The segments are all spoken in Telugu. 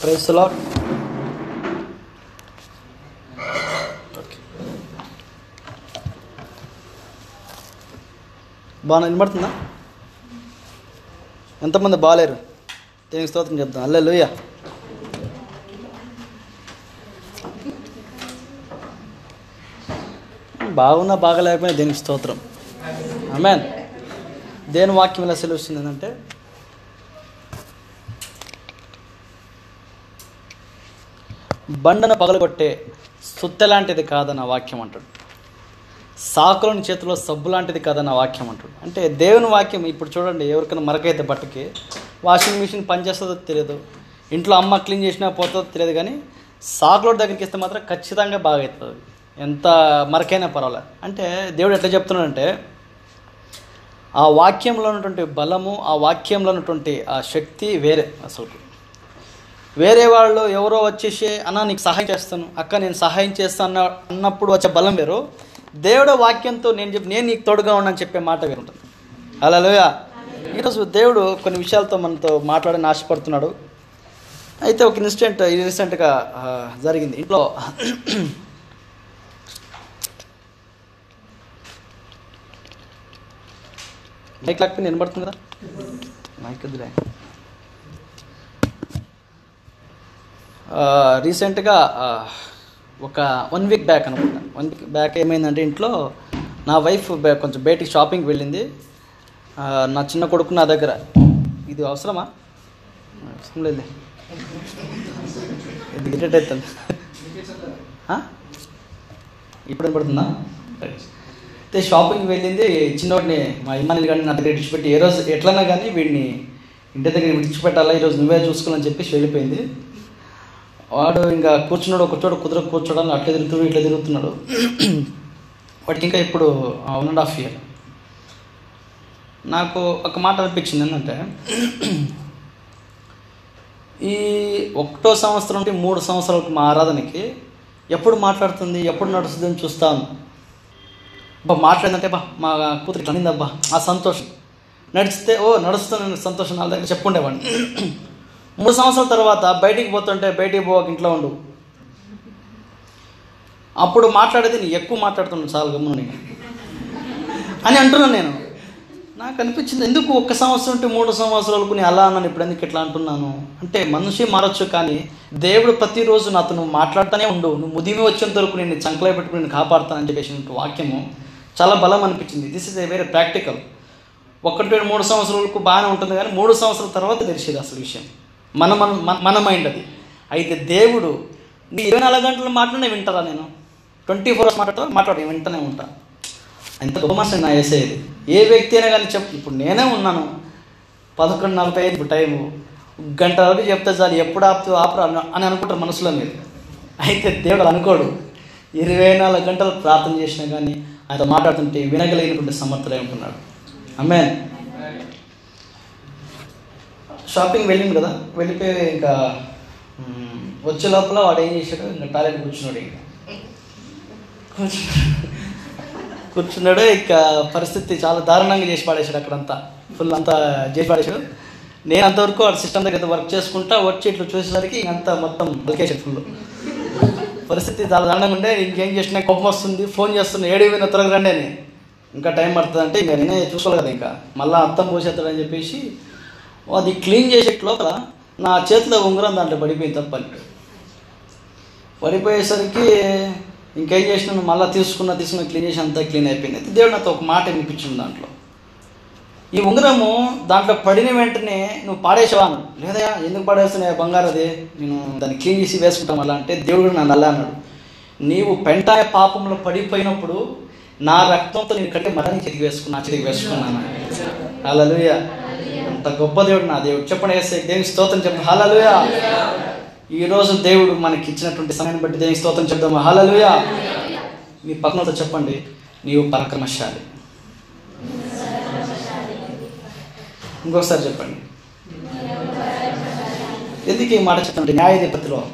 ప్రైస్ లాట్ బాగా వినబడుతుందా ఎంతమంది బాగాలేరు? దేనికి స్తోత్రం చెప్తాం. అల్లే లూయ బాగున్నా బాగలేకపోయినా దేనికి స్తోత్రం. అమెన్ దేని వాక్యం ఇలా సెలవుస్తుంది ఏంటంటే బండను పగలగొట్టే సుత్తె లాంటిది కాదన్న వాక్యం అంటాడు. సాకులని చేతిలో సబ్బు లాంటిది కాదన్న వాక్యం అంటాడు. అంటే దేవుని వాక్యం ఇప్పుడు చూడండి ఎవరికైనా మరకైతే బట్టకి వాషింగ్ మిషన్ పనిచేస్తుందో తెలియదు ఇంట్లో అమ్మ క్లీన్ చేసినా పోతుందో తెలియదు కానీ సాకులోడి దగ్గరికి ఇస్తే మాత్రం ఖచ్చితంగా బాగా అవుతుంది ఎంత మరకైనా పర్వాలేదు అంటే దేవుడు ఎట్లా చెప్తున్నాడంటే ఆ వాక్యంలో ఉన్నటువంటి బలము ఆ వాక్యంలో ఉన్నటువంటి ఆ శక్తి వేరే అసలు. వేరే వాళ్ళు ఎవరో వచ్చేసి అన్న నీకు సహాయం చేస్తాను. అక్క నేను సహాయం చేస్తాను అన్న అన్నప్పుడు వచ్చే బలం వేరు. దేవుడు వాక్యంతో నేను చెప్పి నేను నీకు తోడుగా ఉన్నాను చెప్పే మాట వేరు ఉంటుంది. అలా ఈరోజు దేవుడు కొన్ని విషయాలతో మనతో మాట్లాడని ఆశపడుతున్నాడు. అయితే ఒక ఇన్సిడెంట్ రీసెంట్గా జరిగింది. ఇంట్లో మైక్ లేకపోతే వినబడుతుంది కదా? మైక్ వద్దులే. రీసెంట్గా ఒక వన్ వీక్ బ్యాక్ అనుకుంటా. వన్ వీక్ బ్యాక్ ఏమైందంటే ఇంట్లో నా వైఫ్ కొంచెం బయటికి షాపింగ్కి వెళ్ళింది. నా చిన్న కొడుకు నా దగ్గర. ఇది అవసరమా? అవసరం లేదు ఇది ఇరిటేట్ అవుతుంది. ఇప్పుడు పడుతుందా అయితే షాపింగ్కి వెళ్ళింది చిన్నవాడిని మా ఇమ్మాని కానీ నా దగ్గర విడిచిపెట్టి ఏ రోజు ఎట్లన్నా కానీ వీడిని ఇంటి దగ్గర విడిచిపెట్టాలా ఈరోజు నువ్వే చూసుకోవాలని చెప్పేసి వెళ్ళిపోయింది. వాడు ఇంకా కూర్చున్నాడు ఒక చోట కుదుర కూర్చోడానికి అట్లా తిరుగుతున్నాడు ఇట్లా తిరుగుతున్నాడు. వాడికి ఇంకా ఇప్పుడు వన్ అండ్ హాఫ్ ఇయర్ నాకు ఒక మాట అనిపించింది ఏంటంటే ఈ ఒకటో సంవత్సరం నుండి మూడు సంవత్సరాలకు మా ఆరాధనకి ఎప్పుడు మాట్లాడుతుంది ఎప్పుడు నడుస్తుంది అని చూస్తాను. బా మాట్లాడిందంటే బా మా కూతురు ఇట్లా అనిందబ్బా ఆ సంతోషం. నడిస్తే ఓ నడుస్తున్న సంతోషం వాళ్ళ దగ్గర చెప్పుండేవాడిని. మూడు సంవత్సరాల తర్వాత బయటికి పోతుంటే బయటికి పోక ఇంట్లో ఉండు. అప్పుడు మాట్లాడేది నేను ఎక్కువ మాట్లాడుతున్నాను చాలా గమ్మున అని అంటున్నాను నేను. నాకు అనిపించింది ఎందుకు ఒక్క సంవత్సరం ఉంటే మూడు సంవత్సరాలకు నేను అలా అన్నాను ఇప్పుడు ఎందుకు ఇట్లా అంటున్నాను? అంటే మనిషి మారచ్చు కానీ దేవుడు ప్రతిరోజు నాతో నువ్వు మాట్లాడుతూనే ఉండు నువ్వు ముదిమి వచ్చేంత వరకు నేను చంకలో పెట్టుకుని నేను కాపాడుతానని చెప్పేసి వాక్యము. చాలా బలం అనిపించింది. This is a very practical ఒకటి రెండు మూడు సంవత్సరాలకు బాగానే ఉంటుంది కానీ మూడు సంవత్సరాల తర్వాత తెలిసేది అసలు విషయం. మన మన మన- మైండ్ అది. అయితే దేవుడు నీ ఇరవై నాలుగు గంటలు మాట్లాడినే వింటారా నేను? ట్వంటీ ఫోర్ అవర్స్ మాట్లాడతా మాట్లాడే వింటూనే ఉంటా. ఎంత గొప్ప నా వేసేది ఏ వ్యక్తి అయినా కానీ చెప్పు. ఇప్పుడు నేనే ఉన్నాను. పదకొండు నలభై ఐదు ఇప్పుడు టైము. గంట వరకు చెప్తే చాలు. ఎప్పుడు ఆపుతూ ఆపరా అని- అని అనుకుంటారు మనసులో మీరు. అయితే దేవుడు అనుకోడు. ఇరవై నాలుగు గంటలు ప్రార్థన చేసినా కానీ ఆయన మాట్లాడుతుంటే వినగలిగినటువంటి సమర్థులై ఉంటున్నాడు. అమ్మే షాపింగ్ వెళ్ళింది కదా వెళ్ళిపోయి ఇంకా వచ్చే లోపల వాడు ఏం చేశాడు? ఇంకా టాయిలెట్ కూర్చున్నాడు ఇంకా. కూర్చున్నాడు. ఇంకా పరిస్థితి చాలా దారుణంగా చేసి పాడేశాడు అక్కడంతా. ఫుల్ అంతా చేసి పాడేశాడు. నేను అంతవరకు వాడు సిస్టమ్ దగ్గర వర్క్ చేసుకుంటా వచ్చి ఇట్లా చూసేసరికి అంతా మొత్తం బలికేసాడు ఫుల్ పరిస్థితి చాలా దారుణంగా ఉండే. ఇంకేం చేసినా కోపం వస్తుంది ఫోన్ చేస్తున్నా ఏడు పోయిన త్వరగా రండి అని. ఇంకా టైం పడుతుంది అంటే ఇంకా నేనే చూసుకోవాలి కదా ఇంకా. మళ్ళీ అర్థం పోసేస్తాడని చెప్పేసి అది క్లీన్ చేసే లోపల నా చేతిలో ఉంగరం దాంట్లో పడిపోయింది తప్పని. పడిపోయేసరికి ఇంకేం చేసినాను? మళ్ళీ తీసుకున్న తీసుకున్న క్లీన్ చేసి అంతా క్లీన్ అయిపోయింది. అయితే దేవుడు నాతో ఒక మాట వినిపించింది దాంట్లో. ఈ ఉంగరము దాంట్లో పడిన వెంటనే నువ్వు పాడేసేవాను లేదా ఎందుకు పాడేస్తున్నాయా బంగారు అది? నేను దాన్ని క్లీన్ చేసి వేసుకుంటాం అలా అంటే దేవుడు నన్ను అలా అన్నాడు. నీవు పెంటాయ పాపంలో పడిపోయినప్పుడు నా రక్తంతో నేను కట్టి మరణి చెరిగి వేసుకున్నా చెతికి వేసుకున్నాను హలలుయ అంత గొప్ప దేవుడు నా దేవుడు. చెప్పండి వేస్తే దేవుని స్తోత్రం చెప్పండి హలలుయ ఈ రోజు దేవుడు మనకి ఇచ్చినటువంటి సమయాన్ని బట్టి దేవుని స్తోత్రం చెప్దాము హలలుయ మీ పక్కనతో చెప్పండి నీవు పరక్రమశాలి. ఇంకొకసారి చెప్పండి. ఎందుకు ఈ మాట చెప్పండి? న్యాయాధిపతిలో.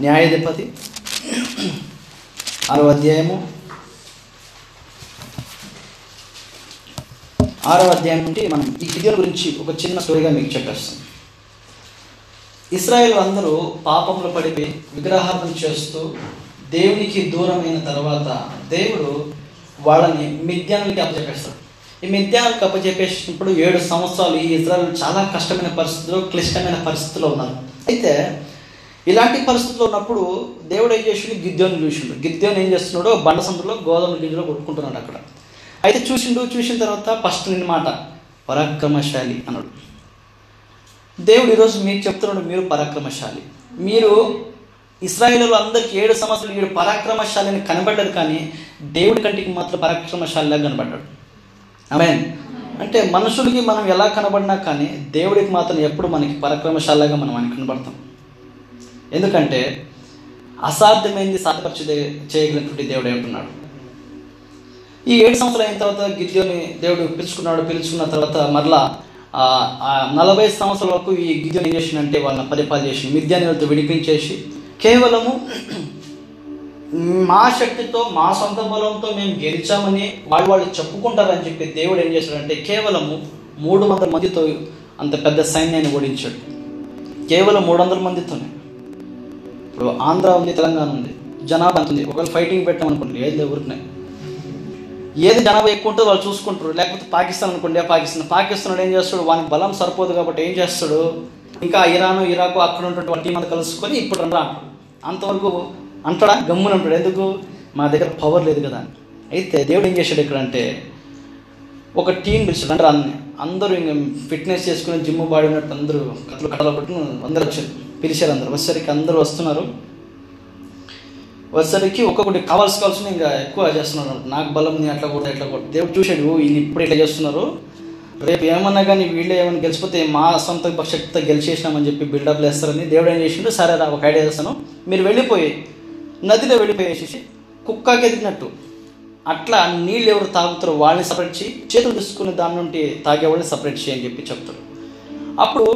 న్యాయాధిపతి ఆరో అధ్యాయము. ఆరో అధ్యాయం నుండి మనం ఈ గిద్యోన్ గురించి ఒక చిన్న స్టోరీగా మీకు చెప్పేస్తాం. ఇస్రాయేల్ అందరూ పాపంలో పడిపోయి విగ్రహార్థం చేస్తూ దేవునికి దూరమైన తర్వాత దేవుడు వాళ్ళని మిథ్యానికి అప్పచెప్పేస్తాడు. ఈ మిథ్యానికి అప్పచెప్పేసినప్పుడు ఏడు సంవత్సరాలు ఈ ఇజ్రాయల్ చాలా కష్టమైన పరిస్థితుల్లో క్లిష్టమైన పరిస్థితుల్లో ఉన్నారు. అయితే ఇలాంటి పరిస్థితుల్లో ఉన్నప్పుడు దేవుడు ఏం చేసిండు? గిద్యోని చూసిండు. గిద్యోని ఏం చేస్తున్నాడు? బండ సందులో గోధుమ గింజలో కొట్టుకుంటున్నాడు అక్కడ. అయితే చూసిండు చూసిన తర్వాత ఫస్ట్ నిన్న మాట పరాక్రమశాలి అన్నాడు. దేవుడు ఈరోజు మీకు చెప్తున్నాడు మీరు పరాక్రమశాలి. మీరు ఇస్రాయేలు అందరికి ఏడు సంవత్సరాలు ఏడు పరాక్రమశాలి అని కనబడ్డాడు కానీ దేవుడి కంటికి మాత్రం పరాక్రమశాలిలా కనబడ్డాడు. అమెన్ అంటే మనుషులకి మనం ఎలా కనబడినా కానీ దేవుడికి మాత్రం ఎప్పుడు మనకి పరక్రమశాలగా మనం ఆయన కనబడతాం. ఎందుకంటే అసాధ్యమైంది సాధ్యపరిచి చేయగలిగినటువంటి దేవుడు ఉంటున్నాడు ఈ ఏడు సంవత్సరాలు అయిన తర్వాత గిద్యోని దేవుడు పిలుచుకున్నాడు పిలుచుకున్న తర్వాత మరలా నలభై సంవత్సరాల వరకు ఈ గిద్యోని ఏం చేసిందంటే వాళ్ళని పరిపాలన చేసి మిద్యానిలతో విడిపించేసి కేవలము మా శక్తితో మా సొంత బలంతో మేము గెలిచామని వాళ్ళు వాళ్ళు చెప్పుకుంటారని చెప్పి దేవుడు ఏం చేశాడంటే కేవలము మూడు వందల మందితో అంత పెద్ద సైన్యాన్ని ఓడించాడు. కేవలం మూడు వందల మందితోనే. ఇప్పుడు ఆంధ్ర ఉంది తెలంగాణ ఉంది జనాభా అంత ఉంది? ఒకవేళ ఫైటింగ్ పెట్టామనుకోండి ఏది ఊరికినాయి ఏది జనాభా ఎక్కువ ఉంటుందో వాళ్ళు చూసుకుంటారు. లేకపోతే పాకిస్తాన్ అనుకోండి ఆ పాకిస్తాన్ పాకిస్తాన్ ఏం చేస్తాడు? వానికి బలం సరిపోదు కాబట్టి ఏం చేస్తాడు? ఇంకా ఇరాను ఇరాకు అక్కడ ఉన్నటువంటి వాళ్ళ టీం అంతా కలుసుకొని ఇప్పుడు రా అంతవరకు అంటాడా గమ్మున అంటాడు ఎందుకు? మా దగ్గర పవర్ లేదు కదా. అయితే దేవుడు ఏం చేశాడు ఇక్కడ అంటే ఒక టీం పిలిచాడు అంటే అన్ని అందరూ ఇంకా ఫిట్నెస్ చేసుకుని జిమ్ బాడీ ఉన్నట్టు అందరూ కథలు కట్టలు పట్టుకుని అందరూ వచ్చారు. పిలిచారు అందరు. వచ్చేసరికి అందరూ వస్తున్నారు. వచ్చేసరికి ఒక్కొక్కటి కావాల్సి కావాల్సిన ఇంకా ఎక్కువ చేస్తున్నారు. నాకు బలం ఉంది అట్లా కూడా ఇట్లా కొట్టు. దేవుడు చూశాడు వీళ్ళు ఇప్పుడు ఇట్లా చేస్తున్నారు. రేపు ఏమన్నా కానీ వీళ్ళే ఏమైనా గెలిచిపోతే మా సొంత శక్తితో గెలిచేసినామని చెప్పి బిల్డప్లు వేస్తారని దేవుడు ఏం చేసిండు? సరే ఒక ఐడియా చేస్తాను. మీరు వెళ్ళిపోయి నదిలో వెళ్ళిపోయేసేసి కుక్కకి ఎదిగినట్టు అట్లా నీళ్ళు ఎవరు తాగుతారో వాళ్ళని సపరేట్ చేయి చేతులు తీసుకునే దాని నుండి తాగే వాళ్ళని సపరేట్ చేయని చెప్పి చెప్తారు. అప్పుడు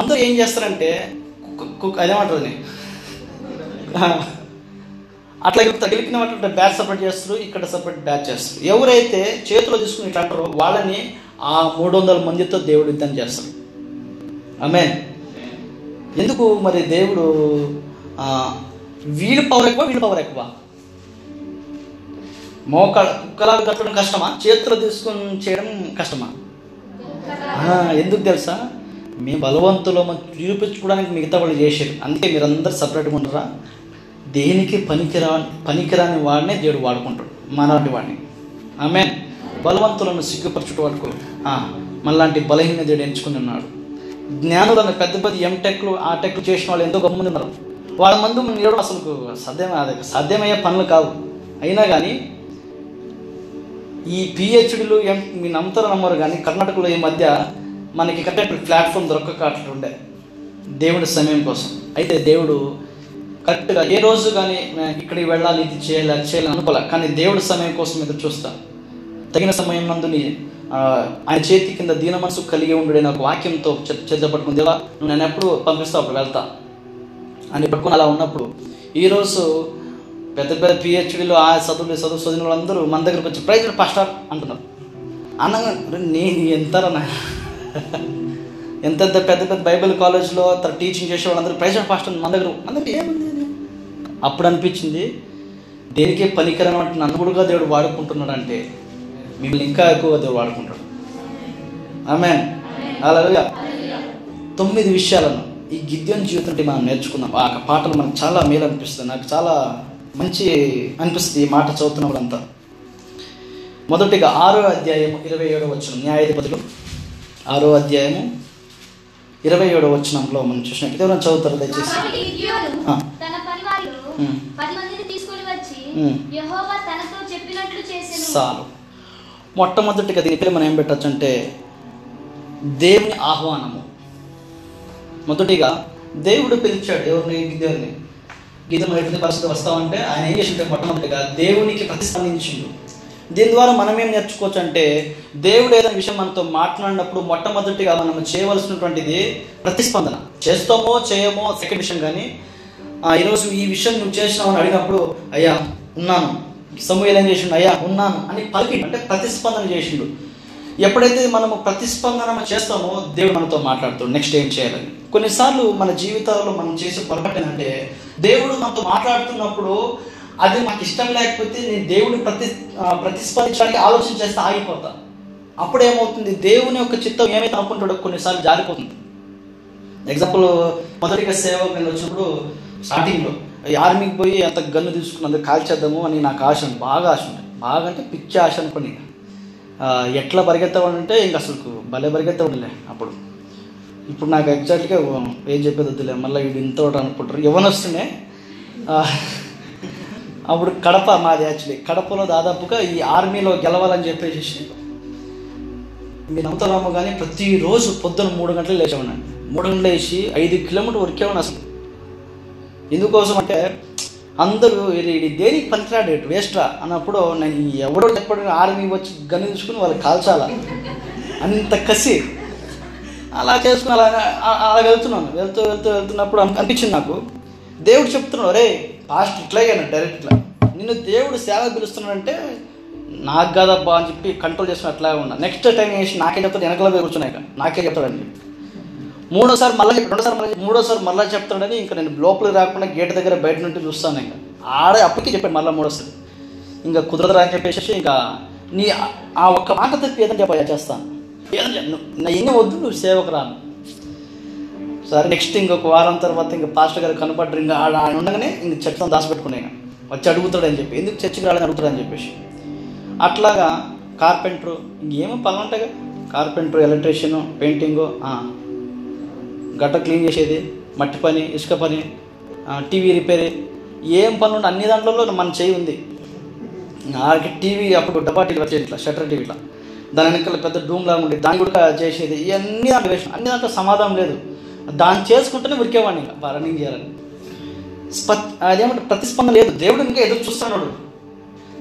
అందరూ ఏం చేస్తారంటే కుక్క కుక్క అదేమంటారు అట్లా ఇప్పుడు గెలిపిన వాటి బ్యాచ్ సపరేట్ చేస్తారు ఇక్కడ సపరేట్ బ్యాచ్ చేస్తారు. ఎవరైతే చేతిలో తీసుకుని ఇట్లా అంటారో వాళ్ళని ఆ మూడు వందల మందితో దేవుడు యుద్ధం చేస్తాడు. ఆమె ఎందుకు మరి దేవుడు వీళ్ళ పవర్ ఎక్కువ వీళ్ళ పవర్ ఎక్కువ. మోకాళ్ళ కుక్కలాగా కట్టడం కష్టమా? చేతులు తీసుకొని చేయడం కష్టమా? ఎందుకు తెలుసా? మీ బలవంతులో నిరూపించుకోవడానికి మిగతా వాళ్ళు చేశారు అందుకే మీరందరూ సపరేట్గా ఉంటారా దేనికి పనికిరా పనికిరాని వాడినే దేవుడు వాడుకుంటాడు. మనలాంటి వాడిని. ఆమె బలవంతులను సిగ్గుపరచుట వాడుకో మనలాంటి బలహీన దేవుడు ఎంచుకుని ఉన్నాడు. జ్ఞానులను పెద్ద పెద్ద ఎంటెక్లు ఆ టెక్లు చేసిన వాళ్ళు ఎంతో గమ్ముంది ఉన్నారు వాళ్ళ మందు ఇవ్వడం అసలు సాధ్యం సాధ్యమయ్యే పనులు కావు. అయినా కానీ ఈ పిహెచ్డీలు ఏం మీ నమ్ముతారు నమ్మరు కానీ కర్ణాటకలో ఈ మధ్య మనకి కరెక్ట్ ప్లాట్ఫామ్ దొరకక ఉండే. దేవుడి సమయం కోసం. అయితే దేవుడు కరెక్ట్గా ఏ రోజు కానీ ఇక్కడికి వెళ్ళాలి ఇది చేయాలి అది చేయాలి అనుకోలే. కానీ దేవుడి సమయం కోసం ఎదురు చూస్తా. తగిన సమయం నందుని ఆయన చేతి కింద దీన మనసు కలిగి ఉండే నాకు వాక్యంతో చర్చ పట్టుకుని నువ్వు నేను ఎప్పుడు పంపిస్తా అప్పుడు వెళ్తా. అని పట్టుకుని అలా ఉన్నప్పుడు ఈరోజు పెద్ద పెద్ద పిహెచ్డీలు ఆ చదువులు చదువు చదివిన వాళ్ళందరూ మన దగ్గరకు వచ్చి ప్రైజ్ పాస్టర్ అంటున్నారు. అనగా "రే, నేను ఎంతరా నా ఎంత ఎంత పెద్ద పెద్ద బైబిల్ కాలేజ్లో టీచింగ్ చేసే వాళ్ళందరూ ప్రైజ్ పాస్టర్ మన దగ్గర మన దగ్గర ఏముంది. అప్పుడు అనిపించింది దేనికే పనికిరని నన్ను కూడా దేవుడు వాడుకుంటున్నాడు అంటే మిమ్మల్ని ఇంకా ఎక్కువగా దేవుడు వాడుకుంటాడు. ఆమె అలా తొమ్మిది విషయాలను ఈ గిద్యోన్ జీవితం నుండి మనం నేర్చుకున్నాం. ఆ పాటలు మనకు చాలా మేలు అనిపిస్తుంది. నాకు చాలా మంచి అనిపిస్తుంది ఈ మాట చదువుతున్నప్పుడు అంతా మొదటిగా ఆరో అధ్యాయము ఇరవై ఏడో వచ్చిన న్యాయాధిపతులు. ఆరో అధ్యాయము ఇరవై ఏడో వచ్చినంలో మనం చూసినట్టు ఎవరైనా చదువుతారు దయచేసి? చాలు మొట్టమొదటిగా దీని పేరు మనం ఏం పెట్టచ్చు అంటే దేవుని ఆహ్వానము. మొదటిగా దేవుడు పిలిచాడు ఎవరిని గిద్దెని గిద్దెను ఎటువంటి పరిస్థితి వస్తామంటే ఆయన ఏం చేసింటే మొట్టమొదటిగా దేవునికి ప్రతిస్పందించిండు. దీని ద్వారా మనం ఏం నేర్చుకోవచ్చు అంటే దేవుడు ఏదైనా విషయం మనతో మాట్లాడినప్పుడు మొట్టమొదటిగా మనం చేయవలసినటువంటిది ప్రతిస్పందన. చేస్తామో చేయమో సెకండ్ విషయం కానీ ఆ, ఈరోజు ఈ విషయం నువ్వు చేసినావు అని అడిగినప్పుడు అయ్యా ఉన్నాను. సమూహం ఏం చేసిండు అయ్యా ఉన్నాను అని పలికి అంటే ప్రతిస్పందన చేసిండు. ఎప్పుడైతే మనము ప్రతిస్పందన చేస్తామో దేవుడు మనతో మాట్లాడుతాడు. నెక్స్ట్ ఏం చేయాలని? కొన్నిసార్లు మన జీవితాల్లో మనం చేసే పొరపాటు ఏంటంటే దేవుడు మనతో మాట్లాడుతున్నప్పుడు అది మాకు ఇష్టం లేకపోతే నేను దేవుడిని ప్రతి ప్రతిస్పందించడానికి ఆలోచన చేస్తే ఆగిపోతా. అప్పుడు ఏమవుతుంది దేవుని యొక్క చిత్తం ఏమైతే అనుకుంటాడో కొన్నిసార్లు జారిపోతుంది. ఎగ్జాంపుల్ మొదటిగా సేవ నేను వచ్చినప్పుడు స్టార్టింగ్లో ఆర్మీకి పోయి అంత గన్ను తీసుకున్నందుకు కాల్చేద్దాము అని నాకు ఆశ ఉంది. బాగా ఆశ ఉంది. బాగా అంటే పిచ్చి ఆశ అనుకోండి ఎట్లా పరిగెత్తామంటే ఇంక అసలు భలే పరిగెత్తవాడులే అప్పుడు. ఇప్పుడు నాకు ఎగ్జాక్ట్గా ఏం చెప్పేది వద్దులే మళ్ళీ వీడు ఇంత అనుకుంటారు. యవనొస్తూనే అప్పుడు కడప మాది యాక్చువల్లీ కడపలో దాదాపుగా ఈ ఆర్మీలో గెలవాలని చెప్పేసి నేను నమ్ముతారాము కానీ ప్రతిరోజు పొద్దున మూడు గంటలు లేచేవాడిని. మూడు గంటలు వేసి ఐదు కిలోమీటర్ ఉరికేవాడిని అసలు. ఎందుకోసం అంటే అందరూ ఇది దేనికి పనికిరాడేటు వేస్ట్రా అన్నప్పుడు నేను ఎవడో చెప్పడం ఆర్మీ వచ్చి గన్ను తీసుకుని వాళ్ళు కాల్చాలా? అంత కసి. అలా చేసుకుని అలా అలా వెళ్తున్నాను. వెళ్తూ వెళ్తూ వెళ్తున్నప్పుడు అనిపించింది నాకు. దేవుడు చెప్తున్నాడు రే పాస్ట్ ఇట్లాగే డైరెక్ట్ ఇట్లా. నిన్ను దేవుడు సేవ పిలుస్తున్నాడంటే నాకు కాదబ్బా అని చెప్పి కంట్రోల్ చేసుకుని అట్లాగే ఉన్నా. నెక్స్ట్ టైం వేసి నాకే చెప్తాడు? వెనకలో పోయి కూర్చున్నాయి నాకే చెప్తాడండి. మూడోసారి మళ్ళీ రెండోసారి మళ్ళీ మూడోసారి మళ్ళీ చెప్తాడని ఇంకా నేను లోపలికి రాకుండా గేట్ దగ్గర బయట నుండి చూస్తాను ఇంకా. ఆడే అప్పటికి చెప్పాడు మళ్ళీ మూడోసారి. ఇంకా కుదరదురా అని చెప్పేసి ఇంకా నీ ఆ- ఒక్క మాట తప్పి ఏదని చెప్పా చేస్తాను. ఏదని నా వద్దు నువ్వు సేవకు రాను. సరే నెక్స్ట్ ఇంకొక వారం తర్వాత ఇంకా పాస్టర్ గారు కనపడ్డారు ఇంకా ఆడ ఆయన ఉండగానే ఇంక చర్చను దాచిపెట్టుకునే వచ్చి అడుగుతాడని చెప్పి. ఎందుకు చర్చికి రాడని అడుగుతాడని చెప్పేసి. అట్లాగా కార్పెంటరు ఇంకేమో పనులు ఉంటాయి కార్పెంటరు ఎలక్ట్రీషియను పెయింటింగు గట్ట క్లీన్ చేసేది మట్టి పని ఇసుక పని టీవీ రిపేర్ ఏం పనులు ఉంటే అన్ని దాంట్లో మన చేయి ఉంది. ఆడికి టీవీ అప్పుడు డబ్బా టీవీ వచ్చేది ఇట్లా షట్టర్ టీవీ ఇట్లా. దాని వెనకాల పెద్ద డూమ్ లాగా ఉండేది. దాన్ని కూడా చేసేది. ఇవన్నీ దాంట్లో వేసిన అన్ని దాంట్లో సమాధానం లేదు. దాన్ని చేసుకుంటేనే ఉరికేవాడిని ఇంకా రన్నింగ్ చేయాలని. స్ప- అదేమంటే ప్రతిస్పందన లేదు. దేవుడు ఇంకా ఎదురు చూస్తున్నాడు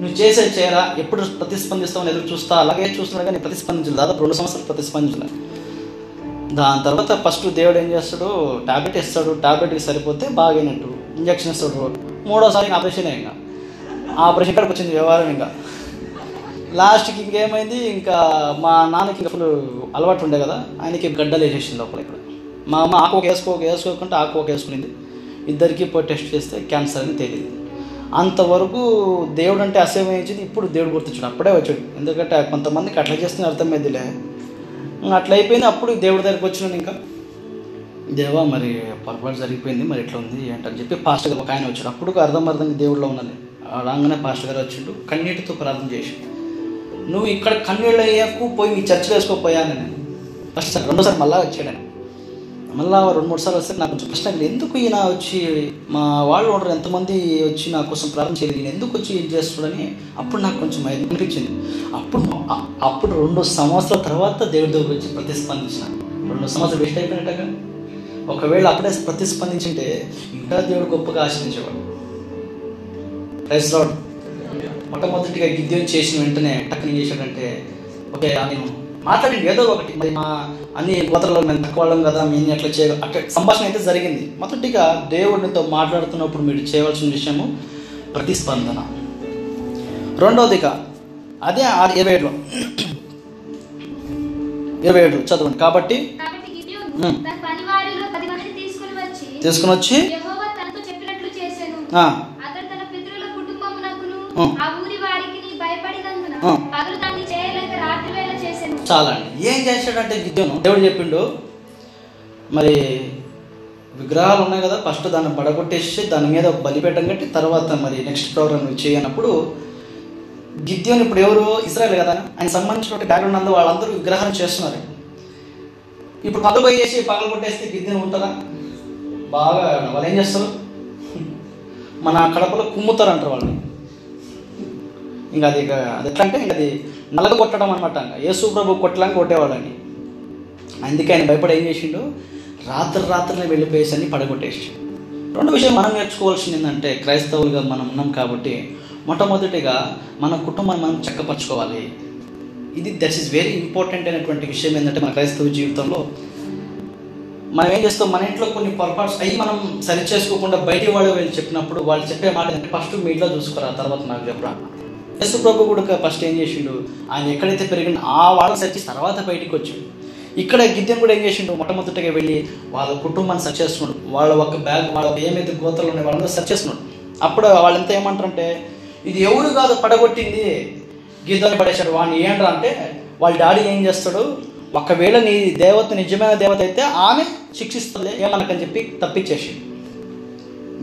నువ్వు చేసే చేయరా? ఎప్పుడు ప్రతిస్పందిస్తావు ఎదురు చూస్తా? అలాగే చూస్తున్నాడు కానీ ప్రతిస్పందించలేదు. దాదాపు రెండు సంవత్సరాలు ప్రతిస్పందించలేదు. దాని తర్వాత ఫస్ట్ దేవుడు ఏం చేస్తాడు? టాబ్లెట్ ఇస్తాడు. ట్యాబ్లెట్కి సరిపోతే బాగైనట్టు. ఇంజక్షన్ ఇస్తాడు మూడోసారి ఆపరేషన్ ఇంకా. ఆపరేషన్ ఇక్కడికి వచ్చింది వ్యవహారం ఇంకా. లాస్ట్కి ఇంకేమైంది? ఇంకా మా నాన్నకి ఇంకా ఫుల్ అలవాటు ఉండే కదా. ఆయనకి గడ్డలు వేసేసింది లోపల ఇక్కడ. మా అమ్మ ఆకు వేసుకోక వేసుకోకుంటే ఆకు ఒక వేసుకునింది. ఇద్దరికి పోయి టెస్ట్ చేస్తే క్యాన్సర్ అని తేలింది. అంతవరకు దేవుడు అంటే అసహ్యించింది ఇప్పుడు దేవుడు గుర్తించాడు. అప్పుడే వచ్చాడు. ఎందుకంటే కొంతమందికి అట్లా చేస్తే అర్థమైందిలే. అట్లా అయిపోయింది. అప్పుడు దేవుడి దగ్గరికి వచ్చినాను ఇంకా. దేవా మరి పొరపాటు జరిగిపోయింది. మరి ఎట్లా ఉంది? ఏంటని చెప్పి పాస్టర్ గారు ఒక ఆయన వచ్చాడు. అప్పుడు అర్థం అర్థం దేవుడిలో ఉన్నది. రాగానే పాస్టర్ గారు వచ్చిండు కన్నీటితో ప్రార్థన చేసి నువ్వు ఇక్కడ కన్నీళ్ళు అయ్యాకు పోయి మీ చర్చలు వేసుకోపోయాను నేను ఫస్ట్ సార్ రెండోసారి మళ్ళా వచ్చాడని. మళ్ళా రెండు మూడు సార్లు వస్తే నాకు కొంచెం కష్టం ఎందుకు ఈయన వచ్చి మా వాళ్ళు ఉండరు ఎంతమంది వచ్చి నా కోసం ప్రారంభం చేయలేదు? ఈయన ఎందుకు వచ్చి ఇది చేస్తాడని అప్పుడు నాకు కొంచెం అనిపించింది. అప్పుడు అప్పుడు రెండు సంవత్సరాల తర్వాత దేవుడి దగ్గర వచ్చి ప్రతిస్పందించిన. రెండు సంవత్సరాలు వేస్ట్ అయిపోయినట్టుగా? ఒకవేళ అప్పుడే ప్రతిస్పందించింటే ఇంకా దేవుడు గొప్పగా ఆశ్రయించేవాడు ప్రైస్ రాడ్ మొట్టమొదటిగా గిద్యం చేసిన వెంటనే టక్కన చేశాడంటే ఓకే నేను మాట్లాడింది ఏదో ఒకటి మరి మా అన్ని గోత్రాల్లో మేము తక్కువ వాళ్ళం కదా మేము అట్లా చేయ అట్లా సంభాషణ అయితే జరిగింది. మొదటిగా దేవుడితో మాట్లాడుతున్నప్పుడు మీరు చేయవలసిన విషయము ప్రతిస్పందన. రెండవదిగా అదే ఇరవై ఏడులో. ఇరవై ఏడు చదవండి. కాబట్టి తీసుకుని వచ్చి ఆ, చాలండి చాలా. అండి ఏం చేశాడంటే గిద్యోను దేవుడు చెప్పిండు మరి విగ్రహాలు ఉన్నాయి కదా ఫస్ట్ దాన్ని పడగొట్టేసి దాని మీద బలిపెట్టం కట్టి తర్వాత మరి నెక్స్ట్ ప్రోగ్రామ్ చేయనప్పుడు గిద్యోన్ ఇప్పుడు ఎవరు? ఇస్రాయల్ కదా. ఆయన సంబంధించిన బ్యాక్గ్రౌండ్ అందరూ వాళ్ళందరూ విగ్రహాలు చేస్తున్నారు. ఇప్పుడు పగలు చేసి పగలు కొట్టేస్తే గిద్యోన్ ఉంటారా బాగా వాళ్ళు ఏం చేస్తారు? మన కడపలో కుమ్ముతారు అంటారు వాళ్ళు ఇంకా అది అది ఎట్లా అంటే ఇంకా అది నలగ కొట్టడం అనమాట యేసు ప్రభు కొట్టడానికి కొట్టేవాళ్ళని. అందుకే ఆయన భయపడి ఏం చేసిండు? రాత్రి రాత్రినే వెళ్ళిపోయేసి అన్ని పడగొట్టేసి రెండు విషయం మనం నేర్చుకోవాల్సింది ఏంటంటే క్రైస్తవులుగా మనం ఉన్నాం కాబట్టి మొట్టమొదటిగా మన కుటుంబాన్ని మనం చక్కపరచుకోవాలి. ఇది దట్ ఈస్ వెరీ ఇంపార్టెంట్ అయినటువంటి విషయం ఏంటంటే మన క్రైస్తవ జీవితంలో మనం ఏం చేస్తాం? మన ఇంట్లో కొన్ని పొరపాటు అవి మనం సరి చేసుకోకుండా బయటి వాళ్ళు వెళ్ళి చెప్పినప్పుడు వాళ్ళు చెప్పే మాట ఏంటంటే ఫస్ట్ మీ ఇంట్లో చూసుకోరా? తర్వాత నాకు చెప్పరా? యేసు ప్రభు కూడా ఫస్ట్ ఏం చేసిండు? ఆయన ఎక్కడైతే పెరిగిండు ఆ వాళ్ళని సచ్చి తర్వాత బయటికి వచ్చాడు. ఇక్కడ గిద్దెం కూడా ఏం చేసిండు? మొట్టమొదటిగా వెళ్ళి వాళ్ళ కుటుంబాన్ని సెర్చ్ చేస్తున్నాడు వాళ్ళ ఒక బ్యాగ్ వాళ్ళ ఏమైతే గోతలు ఉన్నాయి వాళ్ళందరూ సెర్చ్ చేస్తున్నాడు అప్పుడు వాళ్ళంతా ఏమంటారంటే ఇది ఎవరు కాదు పడగొట్టింది? గిద్దెని పడేశాడు. వాడిని ఏంట్రా అంటే వాళ్ళ డాడీ ఏం చేస్తాడు? ఒకవేళ నీ దేవత నిజమైన దేవత అయితే ఆమె శిక్షిస్తుంది ఏమనకని చెప్పి తప్పించేసి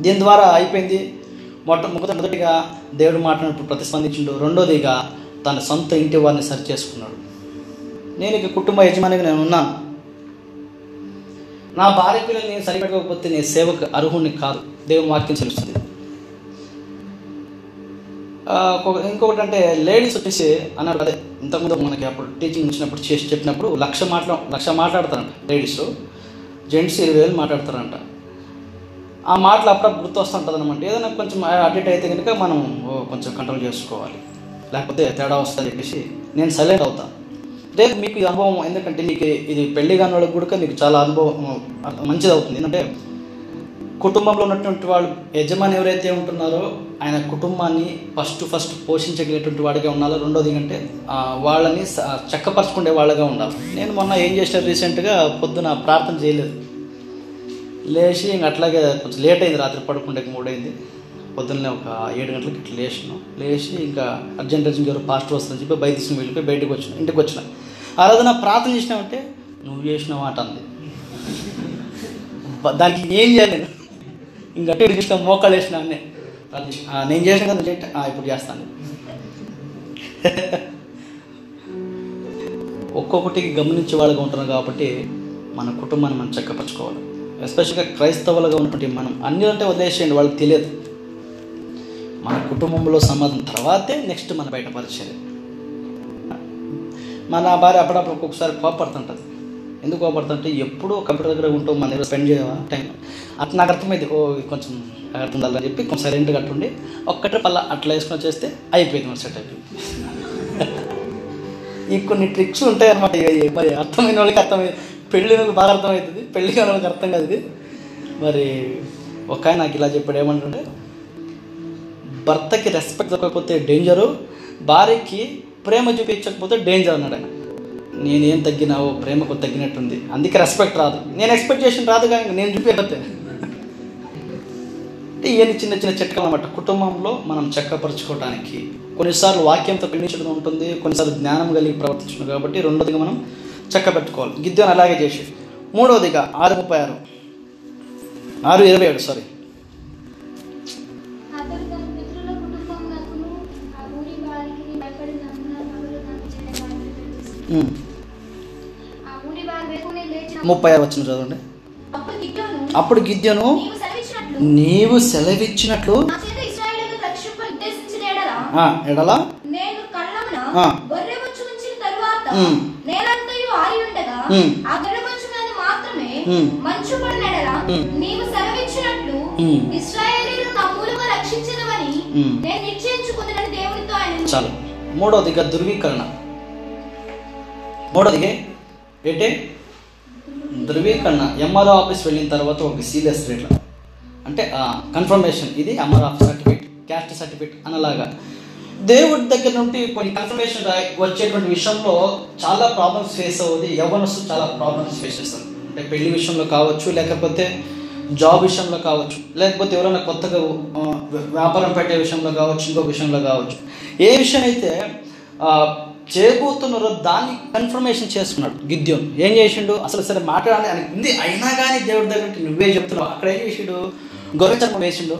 దీని ద్వారా అయిపోయింది. మొట్ట మొదట మొదటిగా దేవుడు మాట్లాడినప్పుడు ప్రతిస్పందించిండు. రెండోదిగా తన సొంత ఇంటి వారిని సరి చేసుకున్నాడు. నేను ఇక కుటుంబ యజమానిగా నేను ఉన్నాను. నా భార్య పిల్లలు నేను సరిపెట్టకపోతే నేను సేవకు అర్హుణ్ణి కాదు. దేవుని వాక్యం తెలుస్తుంది ఇంకొకటి అంటే లేడీస్ వచ్చేసి అన్నారు అదే ఇంతకుముందు మనకి అప్పుడు టీచింగ్ ఇచ్చినప్పుడు చేసి చెప్పినప్పుడు లక్ష మాట్లా లక్ష మాట్లాడతారంట లేడీస్. జెంట్స్ ఇరవై వేలు మాట్లాడతారంట. ఆ మాటలు అప్పుడప్పుడు గుర్తు వస్తుంటుంది అనమాట ఏదైనా కొంచెం అడ్డేట్ అయితే కనుక మనం కొంచెం కంట్రోల్ చేసుకోవాలి. లేకపోతే తేడా వస్తుంది చెప్పేసి నేను సైలెంట్ అవుతాను రేపు మీకు ఈ అనుభవం ఎందుకంటే మీకు ఇది పెళ్ళి కాని వాళ్ళకి కూడా మీకు చాలా అనుభవం మంచిది అవుతుంది ఎందుకంటే కుటుంబంలో ఉన్నటువంటి వాళ్ళు యజమాని ఎవరైతే ఉంటున్నారో ఆయన కుటుంబాన్ని ఫస్ట్ ఫస్ట్ పోషించగలిగేటువంటి వాడిగా ఉండాలి? రెండోది ఏంటంటే వాళ్ళని చక్కపరచుకునే వాళ్ళగా ఉండాలి? నేను మొన్న ఏం చేసిన రీసెంట్గా పొద్దున ప్రార్థన చేయలేదు. లేచి ఇంక అట్లాగే కొంచెం లేట్ అయింది రాత్రి పడుకుంటే మూడైంది. పొద్దున్నే ఒక ఏడు గంటలకి ఇట్లా లేచినాం. లేచి ఇంకా అర్జెంట్ అర్జెంట్ ఎవరు పాస్టర్ వస్తుందని చెప్పి బయట తీసుకుని వెళ్ళిపోయి బయటకు వచ్చిన ఇంటికి వచ్చిన. ఆ రోజు నా ప్రార్థన చేసినావంటే నువ్వు చేసినావు మాట అంది. దానికి ఏం చేయాలి నేను? ఇంకా అటు ఇటు మోకాలు వేసిన అన్నే. నేను చేసిన కదా ఇప్పుడు చేస్తాను ఒక్కొక్కటికి గమనించే వాళ్ళగా ఉంటున్నాం కాబట్టి మన కుటుంబాన్ని మనం చక్కపరచుకోవాలి. ఎస్పెషల్గా క్రైస్తవులుగా ఉన్నటువంటి మనం అన్ని అంటే వదిలేసేయండి వాళ్ళకి తెలియదు. మన కుటుంబంలో సమాధానం తర్వాతే నెక్స్ట్ మన బయట మన భార్య అప్పుడప్పుడు ఒక్కొక్కసారి కోపడుతుంటుంది. ఎందుకు కోపడుతుంటే ఎప్పుడూ కంప్యూటర్ దగ్గర ఉంటూ మన దగ్గర స్పెండ్ చేయవా? టైం అట్లా నాకు అర్థమైంది. ఓ కొంచెం అర్థం అని చెప్పి కొంచెం సైలెంట్గా అట్టుండి ఒక్కటే పల్ల అట్లా వేసుకొని చేస్తే అయిపోయింది మన సెట్ అయిపోయింది ఈ కొన్ని ట్రిక్స్ ఉంటాయి అనమాట మరి అర్థమైన వాళ్ళకి అర్థమైంది. పెళ్ళి బాగా అర్థమవుతుంది. పెళ్ళి కాని వాళ్ళకి అర్థం కాదు ఇది. మరి ఒక ఆయన నాకు ఇలా చెప్పాడు. ఏమంటుంటే భర్తకి రెస్పెక్ట్ దొరకకపోతే డేంజరు భార్యకి ప్రేమ చూపించకపోతే డేంజర్ అన్నాడు ఆయన. నేనేం తగ్గినావో ప్రేమకు తగ్గినట్టుంది. అందుకే రెస్పెక్ట్ రాదు. నేను ఎక్స్పెక్ట్ చేసిన రాదు కానీ నేను చూపించకపోతే అంటే ఇవన్నీ చిన్న చిన్న చిట్కలు అనమాట కుటుంబంలో మనం చక్కపరచుకోవడానికి కొన్నిసార్లు వాక్యంతో పిలిచడం ఉంటుంది. కొన్నిసార్లు జ్ఞానం కలిగి ప్రవర్తించడం. కాబట్టి రెండోదిగా మనం చక్క పెట్టుకోవాలి గిద్యోని అలాగే చేసి. మూడవదిగా ఆరు ముప్పై ఆరు. ఆరు ఇరవై ఏడు సారీ ముప్పై ఆరు వచ్చిన చదవండి. అప్పుడు గిద్యోను నీవు సెలవిచ్చినట్లు ఎడల? బొచ్చు మీద మాత్రమే. మంచు పడిన ఎడల ఉమ్. నీవు సెలవిచ్చినట్లు ఉమ్. ఇశ్రాయేలీలు నా మూలము రక్షించదవని. నేను దేవునితో ఆయన చాలు. మూడవదిగా ధృవీకరణ. మూడవదిగా ఏంటే? ధృవీకరణ. ఎంఆర్ఓ ఆఫీస్ వెళ్ళిన తర్వాత ఒక సీరియస్ రేట్ల. అంటే కన్ఫర్మేషన్ ఇది MR office certificate caste certificate అనలాగా. దేవుడి దగ్గర నుండి కొన్ని కన్ఫర్మేషన్ వచ్చేటువంటి విషయంలో చాలా ప్రాబ్లమ్స్ ఫేస్ అవుతుంది. యవ్వనస్తు చాలా ప్రాబ్లమ్స్ ఫేస్ చేస్తారు. అంటే పెళ్ళి విషయంలో కావచ్చు లేకపోతే జాబ్ విషయంలో కావచ్చు లేకపోతే ఎవరైనా కొత్తగా వ్యాపారం పెట్టే విషయంలో కావచ్చు ఇంకో విషయంలో కావచ్చు. ఏ విషయం అయితే చేయబోతున్నారో దాన్ని కన్ఫర్మేషన్ చేసుకున్నాడు గిద్యం ఏం చేసిండు? అసలు సరే మాట్లాడాలి అని ఉంది. అయినా కానీ దేవుడి దగ్గర నుండి నువ్వే చెప్తున్నావు. అక్కడ ఏం చేసిండు? గొర్రె చర్మం వేసిండు.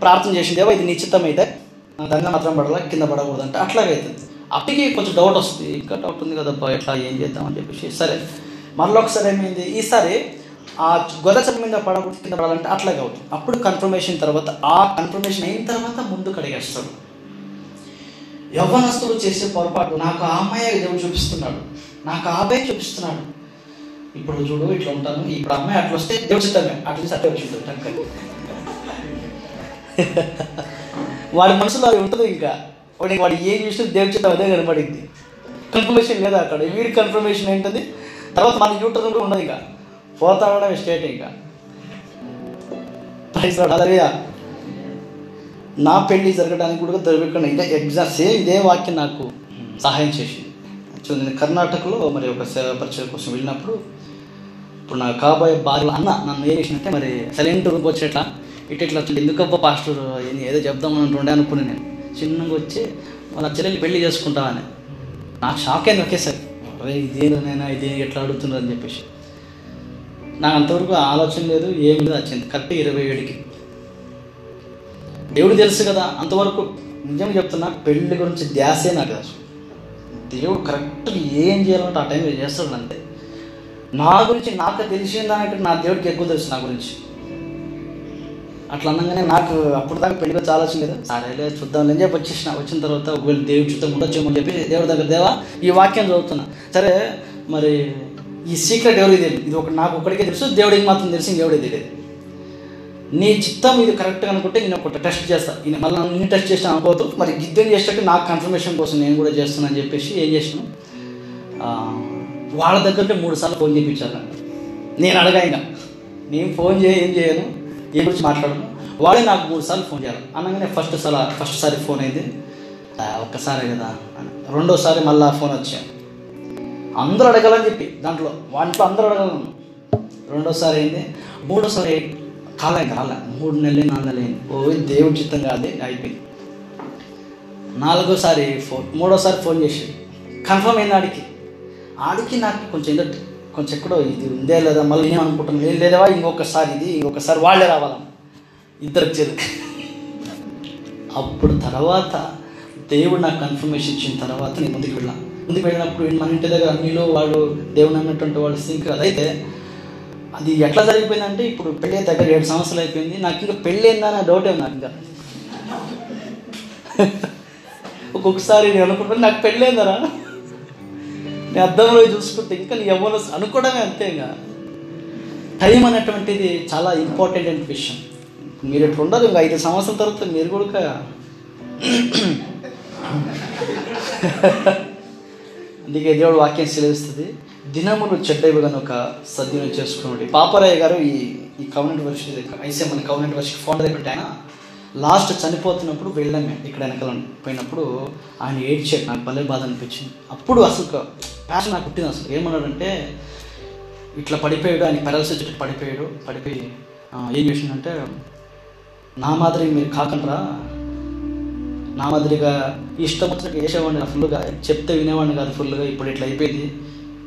ప్రార్థన చేసిండు. ఏవో ఇది నిశ్చితమైతే దంగ మాత్రం పడాలా కింద పడకూడదు అంటే అట్లాగే అవుతుంది అప్పటికి కొంచెం డౌట్ వస్తుంది. ఇంకా డౌట్ ఉంది కదబ్బా ఎట్లా ఏం చేద్దామని చెప్పేసి. సరే. మరలో ఒకసారి ఏమైంది? ఈసారి ఆ గొర్రె చర్మం మీద పడకూడదు కింద పడాలంటే అట్లాగే అవుతుంది అప్పుడు కన్ఫర్మేషన్ తర్వాత ఆ కన్ఫర్మేషన్ అయిన తర్వాత ముందు కడిగేస్తాడు యవ్వనస్తుడు చేసే పొరపాటు నాకు ఆ అమ్మాయి దేవుడు చూపిస్తున్నాడు. నాకు ఆ అబ్బాయి చూపిస్తున్నాడు. ఇప్పుడు చూడు ఇట్లా ఉంటాను. ఇప్పుడు అమ్మాయి అట్లా వస్తే దేవుడు చెప్తాను అట్లా అట్టే వచ్చింది టక్కని. వాడి మనసులో అది ఉంటుంది ఇంకా. వాడికి వాడు ఏం చూసినా దేవుడి చిత్తం అదే కనబడింది. కన్ఫర్మేషన్ లేదా అక్కడ. వీడి కన్ఫర్మేషన్ ఏంటది? తర్వాత మన యూటర్న్ కూడా ఉండదు ఇంకా. పోతాడమే స్టేట్ ఇంకా. ప్రైస్ నా పెళ్ళి జరగడానికి కూడా దొరకకుండా ఇదే ఎగ్జామ్ సేమ్ ఇదే వాక్యం నాకు సహాయం చేసింది. యాక్చువల్లీ నేను కర్ణాటకలో మరి ఒక సేవ పరిచయం కోసం వెళ్ళినప్పుడు ఇప్పుడు నా కాబోయే భార్య అన్న నన్ను ఏం చేసినట్టే మరి సైలెంట్ రూపు వచ్చేట్లా ఇటు ఇట్లా వచ్చింది ఎందుకబ్బా పాస్టర్? ఏదో చెప్దామని ఉండే అనుకుని నేను. చిన్నగా వచ్చి వాళ్ళ చెల్లెలు పెళ్ళి చేసుకుంటామని నాకు షాక్ అయింది ఒకేసారి. అరే ఇదేనైనా ఇదే ఎట్లా అడుగుతున్నారు అని చెప్పేసి. నాకు అంతవరకు ఆలోచన లేదు ఏమి లేదు వచ్చింది. కరెక్ట్ ఇరవై ఏడుకి. దేవుడు తెలుసు కదా అంతవరకు నిజంగా చెప్తున్నా పెళ్ళి గురించి ధ్యాసే నాకు అసలు దేవుడు కరెక్ట్గా ఏం చేయాలంటే ఆ టైంలో చేస్తాడు అంతే. నా గురించి నాకు తెలిసిన దానికంటే నా దేవుడికి ఎక్కువ తెలుసు నా గురించి. అట్లా అనగానే నాకు అప్పుడు దాకా పెళ్ళి గురించి ఆలోచన లేదు. సరేలే చూద్దాం అని చెప్పి వచ్చేసిన వచ్చిన తర్వాత ఒకవేళ దేవుడి చూద్దాం ఉండొచ్చేమో చెప్పి దేవుడి దగ్గర దేవా ఈ వాక్యం చదువుతున్నా. సరే మరి ఈ సీక్రెట్ ఎవరికి తెలియదు? ఇది ఒక నాకు ఒకటికే తెలుసు దేవుడికి మాత్రం తెలిసి దేవుడికి తెలియదు. నీ చిత్తం ఇది కరెక్ట్గా అనుకుంటే నేను ఒక టెస్ట్ చేస్తాను ఈయన మళ్ళీ నేను టెస్ట్ చేసిన అనుకోవద్దు. మరి గిద్దెం చేసేటట్టు నాకు కన్ఫర్మేషన్ కోసం నేను కూడా చేస్తున్నాను అని చెప్పేసి ఏం చేసినాను వాళ్ళ దగ్గర మూడు సార్లు ఫోన్ చేయించాను నేను అడగా ఇంకా. నేను ఫోన్ చేయ ఏం చేయను. ఏ గురించి మాట్లాడను? వాడే నాకు మూడు సార్లు ఫోన్ చేయాలి. అనగానే ఫస్ట్ సార్ ఫస్ట్ సారి ఫోన్ అయింది. ఒక్కసారి కదా అని. రెండోసారి మళ్ళీ ఫోన్ వచ్చాను అందరూ అడగాలని చెప్పి దాంట్లో వాంట్లో అందరూ అడగలను. రెండోసారి అయింది. మూడోసారి కాలే కాలే. మూడు నెలలు నాలుగు నెలలు అయింది. ఓ దేవుడి చిత్తం కాదే అయిపోయింది. నాలుగోసారి ఫోన్ మూడోసారి ఫోన్ చేసి కన్ఫర్మ్ అయింది ఆడికి. ఆడికి నాకు కొంచెం ఏదో కొంచెం ఎక్కడో ఇది ఉందే లేదా మళ్ళీ ఏం అనుకుంటాం లేదు లేదవా? ఇంకొకసారి ఇది ఇంకొకసారి వాళ్ళే రావాలని ఇద్దరు చేరు అప్పుడు తర్వాత దేవుడు నాకు కన్ఫర్మేషన్ ఇచ్చిన తర్వాత నేను ముందుకు వెళ్ళాను ముందుకు వెళ్ళినప్పుడు మన ఇంటి దగ్గర అన్నిలో వాడు దేవుడు అన్నటువంటి వాళ్ళు సింక్ అదైతే అయితే అది ఎట్లా జరిగిపోయిందంటే ఇప్పుడు పెళ్ళి దగ్గర ఏడు సంవత్సరాలు అయిపోయింది. నాకు ఇంకా పెళ్ళి అనే డౌటే ఏమి నాకు ఇంకా. ఒక్కొక్కసారి నేను అనుకుంటున్నాను నాకు పెళ్ళి ఏందరా నేను అద్దంలో చూసుకుంటే ఇంకా నీ ఎవరు అనుకోవడమే అంతే టైం అనేటువంటిది చాలా ఇంపార్టెంట్ అయిన విషయం. మీరు ఎట్లా ఉండదు ఇంకా ఐదు సంవత్సరాల తర్వాత మీరు కూడా అందుకే దేవుడు వాక్యం సెలవిస్తుంది. దినములు చెడ్డవి కనుక సద్వినియోగం చేసుకున్నాడు పాపరాయ గారు ఈ ఈ కవనెంట్ వర్షిప్ ఐసే మన కౌనెంట్ వర్షిప్ ఫౌండర్ అయినట్టు ఆయన లాస్ట్ చనిపోతున్నప్పుడు వెళ్ళాం ఇక్కడ వెనకాల పోయినప్పుడు. ఆయన ఏడ్చాడు నాకు భలే బాధ అనిపించింది. అప్పుడు అసలు ప్యాషన్ నాకు పుట్టింది అసలు. ఏమన్నాడంటే ఇట్లా పడిపోయాడు ఆయన పెరాలసిస్ వచ్చి పడిపోయాడు పడిపోయి ఏం చేసిందంటే నా మాదిరి మీరు కాకుండా నా మాదిరిగా ఇష్టం వచ్చినట్టు వేసేవాడిని ఫుల్గా చెప్తే వినేవాడిని కాదు ఫుల్గా ఇప్పుడు ఇట్లా అయిపోయింది.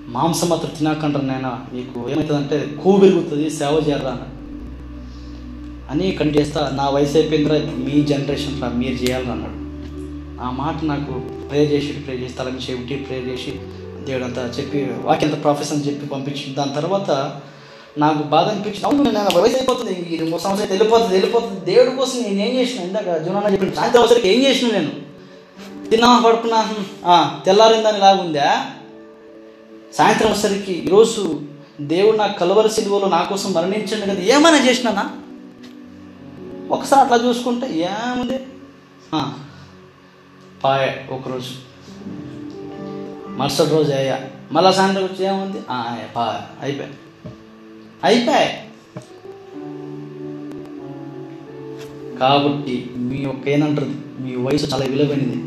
మాంసం మాత్రం తినకంటారు నేను మీకు ఏమవుతుందంటే కూ పెరుగుతుంది సేవ చేయరా అని అని చేస్తా నా వయసు అయిపోయిందిరా మీ జనరేషన్లో మీరు చేయాలని అన్నాడు. ఆ మాట నాకు ప్రేర్ చేసి ప్రేర్ చేసి తల చెబుటి ప్రేర్ చేసి దేవుడు అంతా చెప్పి వాకింత ప్రొఫెషన్ చెప్పి పంపించి దాని తర్వాత నాకు బాధ అనిపించింది. అవును నేను వయసు అయిపోతుంది ఈ రెండు మూడు సంవత్సరాలు వెళ్ళిపోతుంది వెళ్ళిపోతుంది. దేవుడి కోసం నేను ఏం చేసిన ఇందాక జూనన్న చెప్పిన సాయంత్రం అవసరం ఏం చేసిన నేను? తిన్నా పడుకున్నా తెల్లారిందని లాగుందా? సాయంత్రం వచ్చేసరికి ఈరోజు దేవుడు నా కలవరి సిలువలో నా కోసం మరణించండి కదా. ఏమైనా చేసినానా? ఒకసారి అట్లా చూసుకుంటే ఏముంది? పాయ ఒకరోజు. మరుసటి రోజు అయ్యా. మళ్ళా సాయంత్రం వచ్చి ఏముంది? పాయ. అయిపోయాయి అయిపోయాయి కాబట్టి మీ యొక్క ఏనంటారు మీ వయసు చాలా విలువైనది.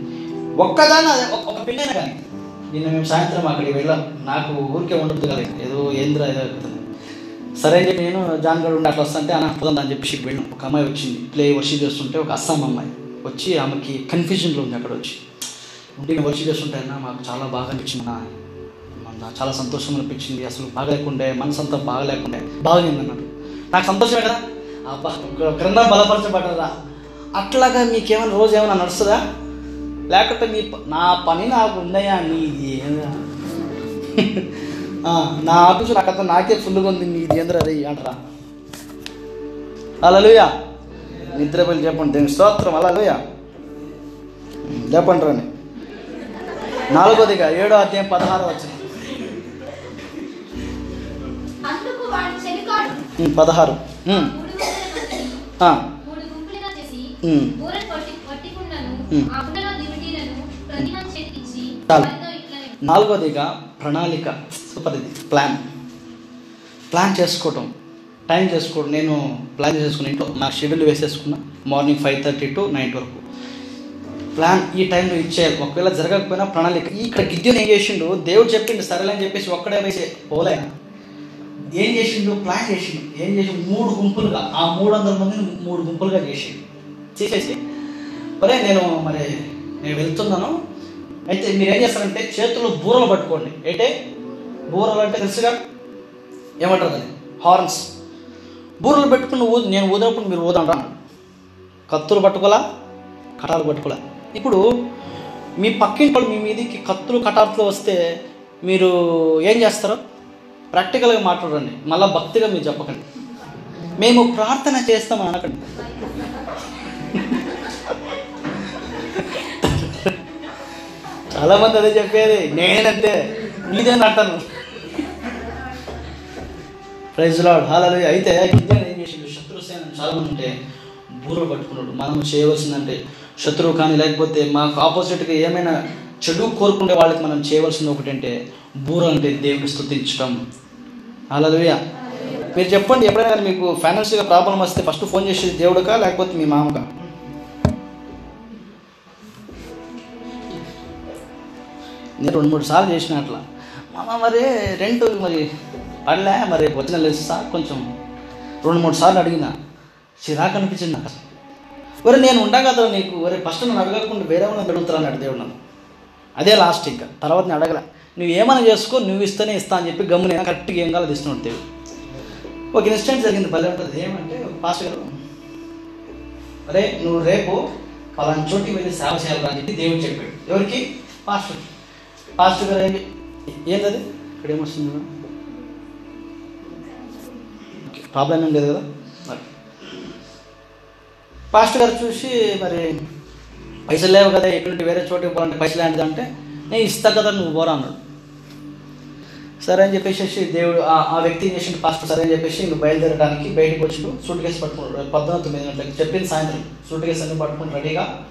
ఒక్కదాని అదే ఒక- ఒక పెళ్ళైనా కానీ. నిన్న మేము సాయంత్రం అక్కడికి వెళ్ళాం. నాకు ఊరికే ఉండదు కదా. ఏదో ఏంద్ర ఏదో అవుతుంది సరే అని చెప్పి నేను జాన్ గడు ఉండి అట్లా వస్తుంటే అన్న పోదాం అని చెప్పి వెళ్ళాం ఒక అమ్మాయి వచ్చింది. ప్లే వర్షి చేస్తుంటే ఒక అస్సాం అమ్మాయి వచ్చి ఆమెకి కన్ఫ్యూజన్లో ఉంది అక్కడ వచ్చి. ఉంటే వర్షి చేస్తుంటే అన్న మాకు చాలా బాగా అనిపించింది అన్న. చాలా సంతోషం అనిపించింది. అసలు బాగా లేకుండే మనసు అంతా బాగా లేకుండే బాగుంది అన్నాడు. నాకు సంతోషమే కదా. అబ్బా క్రింద బలపరచబడ్డదా. అట్లాగా మీకేమైనా రోజు ఏమైనా నడుస్తుందా? లేకపోతే మీ ప- నా పని నాకు ఉందయ్యా నీ నా ఆఫీసు నాకంతా నాకే ఫుల్గా ఉంది నీది ఏంద్రా అది అంటారా? అలలుయా నిద్రపోయి చెప్పండి దేని స్తోత్రం అలలుయా చెప్పండి రండి. నాలుగోదిగా ఏడో అధ్యాయం పదహారు వచ్చింది పదహారు. నాలుగోదిగా ప్రణాళిక. సూపర్ ఇది ప్లాన్ ప్లాన్ చేసుకోవటం. టైం చేసుకోవడం నేను ప్లాన్ చేసుకుని ఇంట్లో నా schedule వేసేసుకున్నా. Morning five thirty to night వరకు ప్లాన్ ఈ టైంలో ఇచ్చేయాలి. ఒకవేళ జరగకపోయినా ప్రణాళిక. ఇక్కడ గిద్యోని ఏం చేసిండు? దేవుడు చెప్పిండు సరేలే అని చెప్పేసి ఒక్కడే వేసే పోలే. ఏం చేసిండు? ప్లాన్ చేసిండు. ఏం చేసి మూడు గుంపులుగా. ఆ మూడు వందల మందిని మూడు గుంపులుగా చేసిండు. చేసేసి మరే నేను మరి నేను వెళ్తున్నాను. అయితే మీరు ఏం చేస్తారంటే చేతుల్లో బూరలు పట్టుకోండి. అంటే బూరలు అంటే తెలుసుగా? ఏమంటారు దాన్ని? హార్న్స్ బూరలు పెట్టుకుని ఊ నేను ఊదినప్పుడు మీరు ఊదంటా కత్తులు పట్టుకోలా కటాలు పట్టుకోలే ఇప్పుడు మీ పక్కింటి వాళ్ళు మీ మీదకి కత్తులు కటార్లు వస్తే మీరు ఏం చేస్తారు? ప్రాక్టికల్గా మాట్లాడండి. మళ్ళీ భక్తిగా మీరు చెప్పకండి. మేము ప్రార్థన చేస్తామని అనకండి. చాలామంది అదే చెప్పేది. నేనంతే. నీదే అంటాను ప్రైజ్ లాడ్ హాలలు అయితే గిద్దెను ఏం చేసిండు? శత్రుసేన చాలా మంది ఉంటే బూరలు పట్టుకున్నాడు. మనం చేయవలసిందంటే శత్రువు కానీ లేకపోతే మాకు ఆపోజిట్గా ఏమైనా చెడు కోరుకునే వాళ్ళకి మనం చేయవలసింది ఒకటంటే బూర అంటే దేవుని స్థుతించడం. హల్లెలూయ మీరు చెప్పండి ఎప్పుడైనా కానీ మీకు ఫైనాన్షియల్గా ప్రాబ్లం వస్తే ఫస్ట్ ఫోన్ చేసేది దేవుడుకా లేకపోతే మీ మామకా? నేను రెండు మూడు సార్లు చేసిన అట్లా. మామ మరి రెంట్ మరి పడలే మరి వచ్చిన లెస్సా కొంచెం రెండు మూడు సార్లు అడిగిన చిరాకు అనిపించింది నాకు. ఒరే నేను ఉండా కదా నీకు ఒరే ఫస్ట్ నన్ను అడగకుండా వేరే వాళ్ళని అడుగుతారా అని ఉన్నాను నన్ను. అదే లాస్ట్ ఇంకా. తర్వాత నేను అడగలే. నువ్వు ఏమైనా చేసుకో నువ్వు ఇస్తేనే ఇస్తా అని చెప్పి గమ్మున కరెక్ట్గా ఏం కాలేదు ఇస్తున్నాడు దేవు ఒక ఇన్సిడెంట్ జరిగింది భలే ఉంటుంది. ఏమంటే పాస్టర్ గారు అరే నువ్వు రేపు పలానా చోటికి వెళ్ళి సేవ చేయాలి అని చెప్పి దేవుడు చెప్పాడు. ఎవరికి? పాస్టర్ పాస్టర్ గారు ఏంటది? ఇక్కడ ఏమొస్తుంది ప్రాబ్లం ఏం లేదు కదా? మరి. పాస్టర్ గారు చూసి మరి పైసలు లేవు కదా ఎటువంటి వేరే చోటికి పోవాలంటే పైసలు లాంటిది అంటే నేను ఇస్తా కదా నువ్వు పోరా అన్నాడు. సరే అని చెప్పేసి దేవుడు ఆ- వ్యక్తి చేసిన పాస్టర్ సరే అని చెప్పేసి ఇంక బయలుదేరడానికి బయటకు వచ్చి సూట్ కేసు పట్టుకున్నాడు పొద్దున తొమ్మిది గంటలకు. చెప్పింది సాయంత్రం సూట్ కేసు అన్ని పట్టుకుని రెడీగా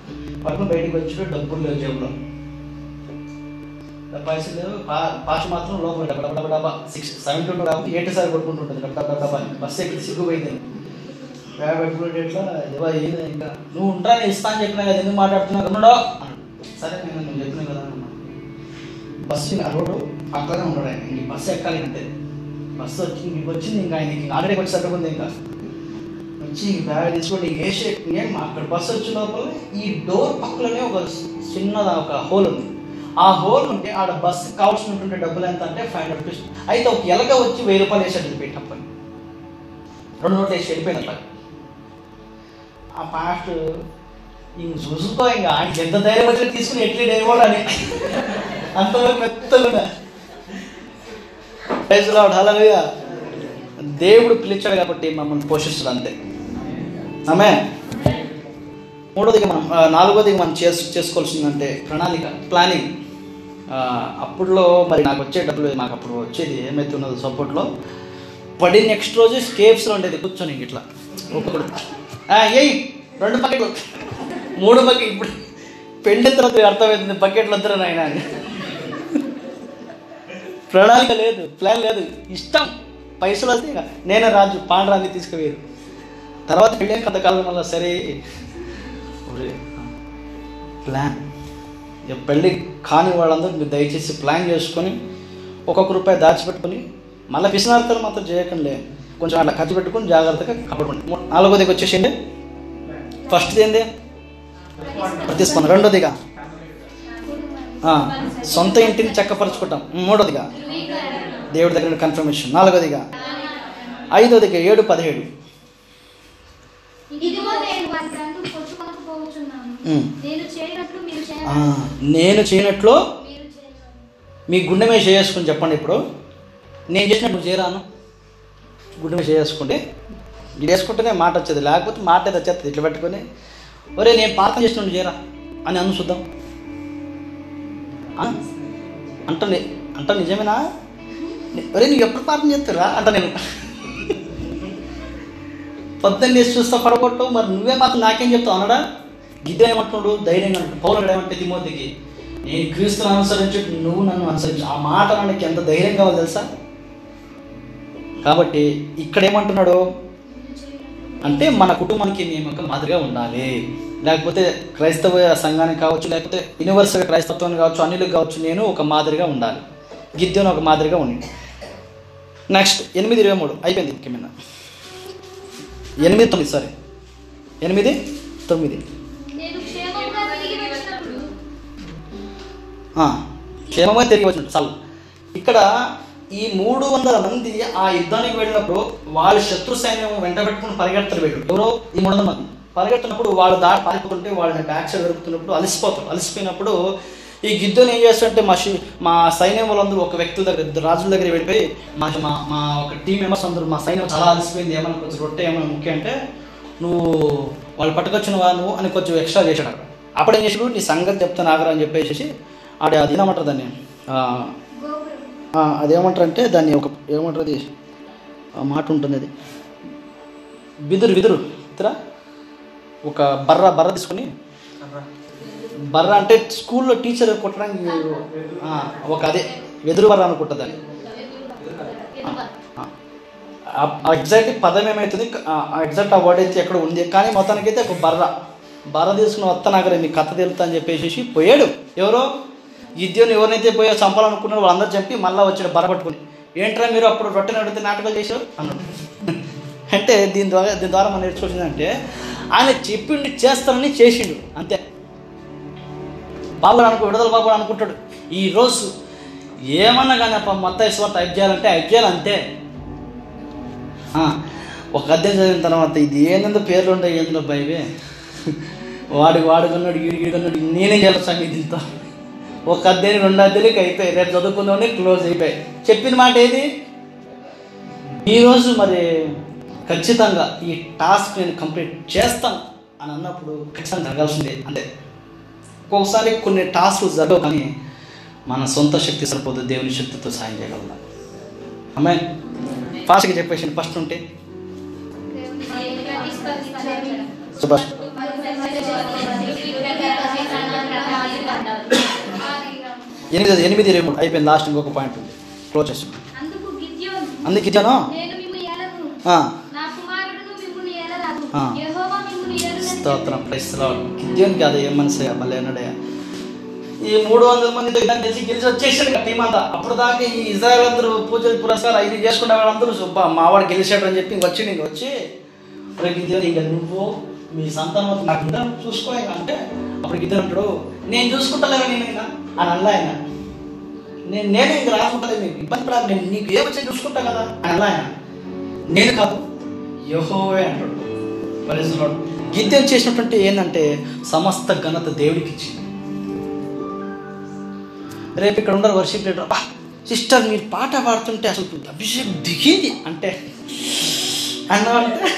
పట్టుకుని బయటకు వచ్చిండు. డబ్బులు లేవు జేబులో. పైసలు లేవు పా- పాస్టర్ మాత్రం లోపల డబ్బా డబ్బా డబ్బా సిక్స్ సెవెన్ టూ కాబట్టి ఎయిట్ సార్ కొట్టుకుంటుంటుంది. డబ్బా డబ్బా డబ్బా అని. బస్సు ఎక్కి సిగ్గుపోయింది. పెట్టుకుంటే ఎట్లా? దేవా ఏంది ఇంకా. నువ్వు ఉంటా నేను ఇస్తా అని చెప్పినా కదా ఎందుకు మాట్లాడుతున్నావు? ఉన్నాడో? సరే నేను నువ్వు చెప్పినా కదా బస్సు ఇంకా రోడ్డు పక్కనే ఉన్నాడు ఆయన. ఇంక బస్సు ఎక్కాలి అంతే బస్సు వచ్చి ఇంక వచ్చింది ఇంకా ఆయనకి. ఆల్రెడీ వచ్చి సరిపోయింది ఇంకా. వచ్చి బ్యాగ్ తీసుకొని ఇంక వేసి అక్కడ బస్సు వచ్చిన లోపల ఈ డోర్ పక్కలోనే ఒక చిన్నది ఒక హోల్ ఉంది. ఆ హోల్ ఉంటే ఆడ బస్సు కావాల్సినటువంటి డబ్బులు ఎంత అంటే ఫైవ్ హండ్రెడ్ రూపీస్ అయితే ఒక ఎలగ వచ్చి వెయ్యి రూపాయలు వేసి వెళ్ళిపోయి అప్పని రెండు నోట్లు వేసి వెళ్ళిపోయింది అట్లా ఆ పాస్ట్ ఇంక చూసుకో ఇంకా ఆయనకి ఎంత ధైర్యం వచ్చినా తీసుకుని ఎట్లీ డైవోడ్ అని. అంతవరకు మెత్తగా హలలుగా దేవుడు పిలిచాడు కాబట్టి మమ్మల్ని పోషిస్తుంది అంతే. ఆమె మూడోదిగా మనం నాలుగోదిగా మనం చేసు చేసుకోవాల్సిందంటే ప్రణాళిక ప్లానింగ్. ఆ, అప్పుడులో మరి నాకు వచ్చే డబ్బులు నాకు అప్పుడు వచ్చేది ఏమైతే ఉన్నదో సపోర్ట్లో. పడి నెక్స్ట్ రోజు కేఫ్స్లో ఉండేది కూర్చొని ఇట్లా. ఒక్కొక్కడు ఏయ్ రెండు బకెట్లు. మూడు బకెట్ ఇప్పుడు పెళ్ళిన తర్వాత అర్థమవుతుంది బకెట్లు వద్దరు నాయన ప్రణాళిక లేదు ప్లాన్ లేదు. ఇష్టం పైసలు వస్తే ఇక నేనే రాజు పాండరాన్ని తీసుకువేరు తర్వాత పెళ్ళి కొంతకాలం వల్ల సరే ఒరే, ప్లాన్ పెళ్ళి కాని వాళ్ళందరూ మీరు దయచేసి ప్లాన్ చేసుకొని ఒక్కొక్క రూపాయి దాచిపెట్టుకొని మళ్ళీ పిసినార్థాలు మాత్రం చేయకండి. కొంచెం అట్లా ఖర్చు పెట్టుకుని జాగ్రత్తగా కాపాడుకోండి మూ- నాలుగోదికి వచ్చేసింది. ఫస్ట్ది ఏంది? ప్రతిస్పందన. రెండోదిగా సొంత ఇంటిని చక్కపరచుకుంటాం. మూడోదిగా దేవుడి దగ్గర కన్ఫర్మేషన్ నాలుగోదిగా ఐదోదిగా ఏడు పదిహేడు. నేను చేయనట్లు మీ గుండె మీద చేసుకుని చెప్పండి ఇప్పుడు. నేను చేసినట్టు నువ్వు చేయరాను. గుండె మీద చేసుకుంటే ఇది వేసుకుంటేనే మాట వచ్చేది. లేకపోతే మాట ఏదో వచ్చేది ఇట్లా పెట్టుకొని ఒరే నేను పాపం చేసిన నువ్వు చేయరా? అని అను చూద్దాం? అంట ని- అంట నిజమేనా? ఒరే నువ్వు ఎప్పుడు పాపం చేస్తారా అంట నేను. పొద్దున్న చూస్తా పడగొట్టు మరి నువ్వే మాత్రం నాకేం చెప్తావు? అనడా? గిద్ద ఏమంటున్నాడు ధైర్యంగా అంటాడు పౌరుడు ఏమంటే తిమోతికి నేను క్రీస్తుని అనుసరించి నువ్వు నన్ను అనుసరించు. ఆ మాట నాకు ఎంత ధైర్యం కావాలి తెలుసా? కాబట్టి ఇక్కడ ఏమంటున్నాడు అంటే మన కుటుంబానికి మేము ఒక మాదిరిగా ఉండాలి. లేకపోతే క్రైస్తవ సంఘానికి కావచ్చు లేకపోతే యూనివర్సల్ క్రైస్తత్వానికి కావచ్చు అన్నిలకు కావచ్చు నేను ఒక మాదిరిగా ఉండాలి. గిద్యోను ఒక మాదిరిగా ఉండి. నెక్స్ట్ ఎనిమిది ఇరవై మూడు. అయిపోయింది ముఖ్యమైన. ఎనిమిది తొమ్మిది సారీ ఎనిమిది తొమ్మిది. క్షేమమే తిరిగి వచ్చినట్టు చాలు. ఇక్కడ ఈ మూడు వందల మంది ఆ యుద్ధానికి వెళ్ళినప్పుడు వాళ్ళ శత్రు సైన్యం వెంట పెట్టుకుని పరిగెడతారు వీళ్ళు. ఎవరో? ఈ మూడు వందల మంది. పరిగెడుతున్నప్పుడు వాళ్ళు దారి పారిపోతుంటే వాళ్ళని బ్యాక్ సైడ్ దొరుకుతున్నప్పుడు అలసిపోతారు. అలసిపోయినప్పుడు ఈ గిద్దోని ఏం చేస్తారంటే మా మా సైన్యం వాళ్ళందరూ ఒక వ్యక్తుల దగ్గర రాజుల దగ్గర వెళ్ళిపోయి మా మా మా ఒక టీం మెంబర్స్ అందరూ మా సైన్యం చాలా అలసిపోయింది ఏమైనా కొంచెం రొట్టె ఏమైనా ముఖ్యం అంటే నువ్వు వాళ్ళు పట్టుకొచ్చిన వాళ్ళు నువ్వు అని కొంచెం ఎక్స్ట్రా చేశాడు అప్పుడు ఏం చేసాడు నీ సంగతి చెప్తాను ఆగరా అని చెప్పేసి ఆడ అది ఏమంటారు దాన్ని? అదేమంటారు అంటే దాన్ని ఒక ఏమంటారు అది? మాట ఉంటుంది అది. బిదురు విదురు ఇతర? ఒక బర్ర బర్ర తీసుకొని బర్ర అంటే స్కూల్లో టీచర్ కొట్టడానికి ఒక అదే వెదురు బర్ర అనుకుంటుంది దాన్ని. ఎగ్జాక్ట్ పదం ఏమవుతుంది ఎగ్జాక్ట్ ఆ వర్డ్ అయితే ఎక్కడ ఉంది. కానీ మొత్తానికి అయితే ఒక బర్ర. బర్ర తీసుకుని వస్తా నాకు మీ కథ తెలుతా అని చెప్పేసి పోయాడు. ఎవరో? గిద్యోని ఎవరినైతే పోయో చంపాలనుకున్నారో వాళ్ళందరూ చెప్పి మళ్ళీ వచ్చాడు బరపట్టుకుని ఏంట్రా మీరు అప్పుడు రొట్టెని అడిగితే నాటకాలు చేశారు? అన్నాడు. అంటే దీని ద్వారా దీని ద్వారా మనం నేర్చుకోవాల్సిందంటే ఆయన చెప్పిండు చేస్తానని చేసిండు అంతే. బాబు అనుకో విడుదల బాబు అనుకుంటాడు. ఈరోజు ఏమన్నా కానీ అప్ప మొత్తం స్వార్థ టైప్ చేయాలంటే టైప్ చేయాలి అంతే. ఒక అధ్యాయం చదివిన తర్వాత ఇది ఏందో పేర్లు ఉంటాయి ఏందో బైవే వాడికి వాడు కొన్నాడు వీడి నేనే చేయాలి సంగతి ఒక అధ్యాయం రెండు అధ్యాయులకి అయిపోయాయి రేపు చదువుకుందామని క్లోజ్ అయిపోయాయి. చెప్పిన మాట ఏది? ఈరోజు మరి ఖచ్చితంగా ఈ టాస్క్ నేను కంప్లీట్ చేస్తాను అని అన్నప్పుడు ఖచ్చితంగా జరగాల్సిందే. అంతే. ఒక్కొక్కసారి కొన్ని టాస్క్లు జరగవు కానీ మన సొంత శక్తి సరిపోదు దేవుని శక్తితో సాయం చేయగలుగుతాం. అమ్మాయి ఫాస్ట్గా చెప్పేసి ఫస్ట్ ఉంటే. సుభాష్ ఎనిమిది ఎనిమిది ఇరవై మూడు అయిపోయింది లాస్ట్ ఇంకొక పాయింట్ ఉంది. క్లోజ్ చేసి అందుకు గిద్యోను. ఇచ్చాను స్తోత్రం ప్రైస్లో గిద్యోనికి అది ఏం మనసు మళ్ళీ ఈ మూడు వందల మంది యుద్ధం చేసి గెలిచి వచ్చేసాడు ఇక టీం అంతా. అప్పుడు దాకా ఈ ఇజ్రాయల్ అందరూ పూజలు పురస్కారం ఐదు చేసుకునే వాళ్ళందరూ సుబ్బా మావాడు గెలిచాడు అని చెప్పి వచ్చి ఇంక వచ్చి "ఒరే గిద్యోని ఇంకా నువ్వు మీ సంతానం నాకు ఇంకా చూసుకో. ఇక" అంటే అప్పుడు గిద్యోని అంటాడు నేను చూసుకుంటలేను నేను ఇంకా అని అన్నాయన ఆయన. నేను నేనే ఇంక రాసుకుంటలేదు మీకు ఇబ్బంది పడాలి. నేను నీకు ఏమొచ్చా చూసుకుంటా కదా అని అల్లా ఆయన. నేను కాదు యహోవే అంటాడు. పరిశ్రమ గిద్యం చేసినటువంటి ఏంటంటే సమస్త ఘనత దేవుడికి ఇచ్చింది. రేపు ఇక్కడ ఉండరు వర్షిప్ లీడర్ "అబ్బా, సిస్టర్ మీరు పాట పాడుతుంటే అసలు అభిషేక్ దిగింది అంటే అన్నామంటే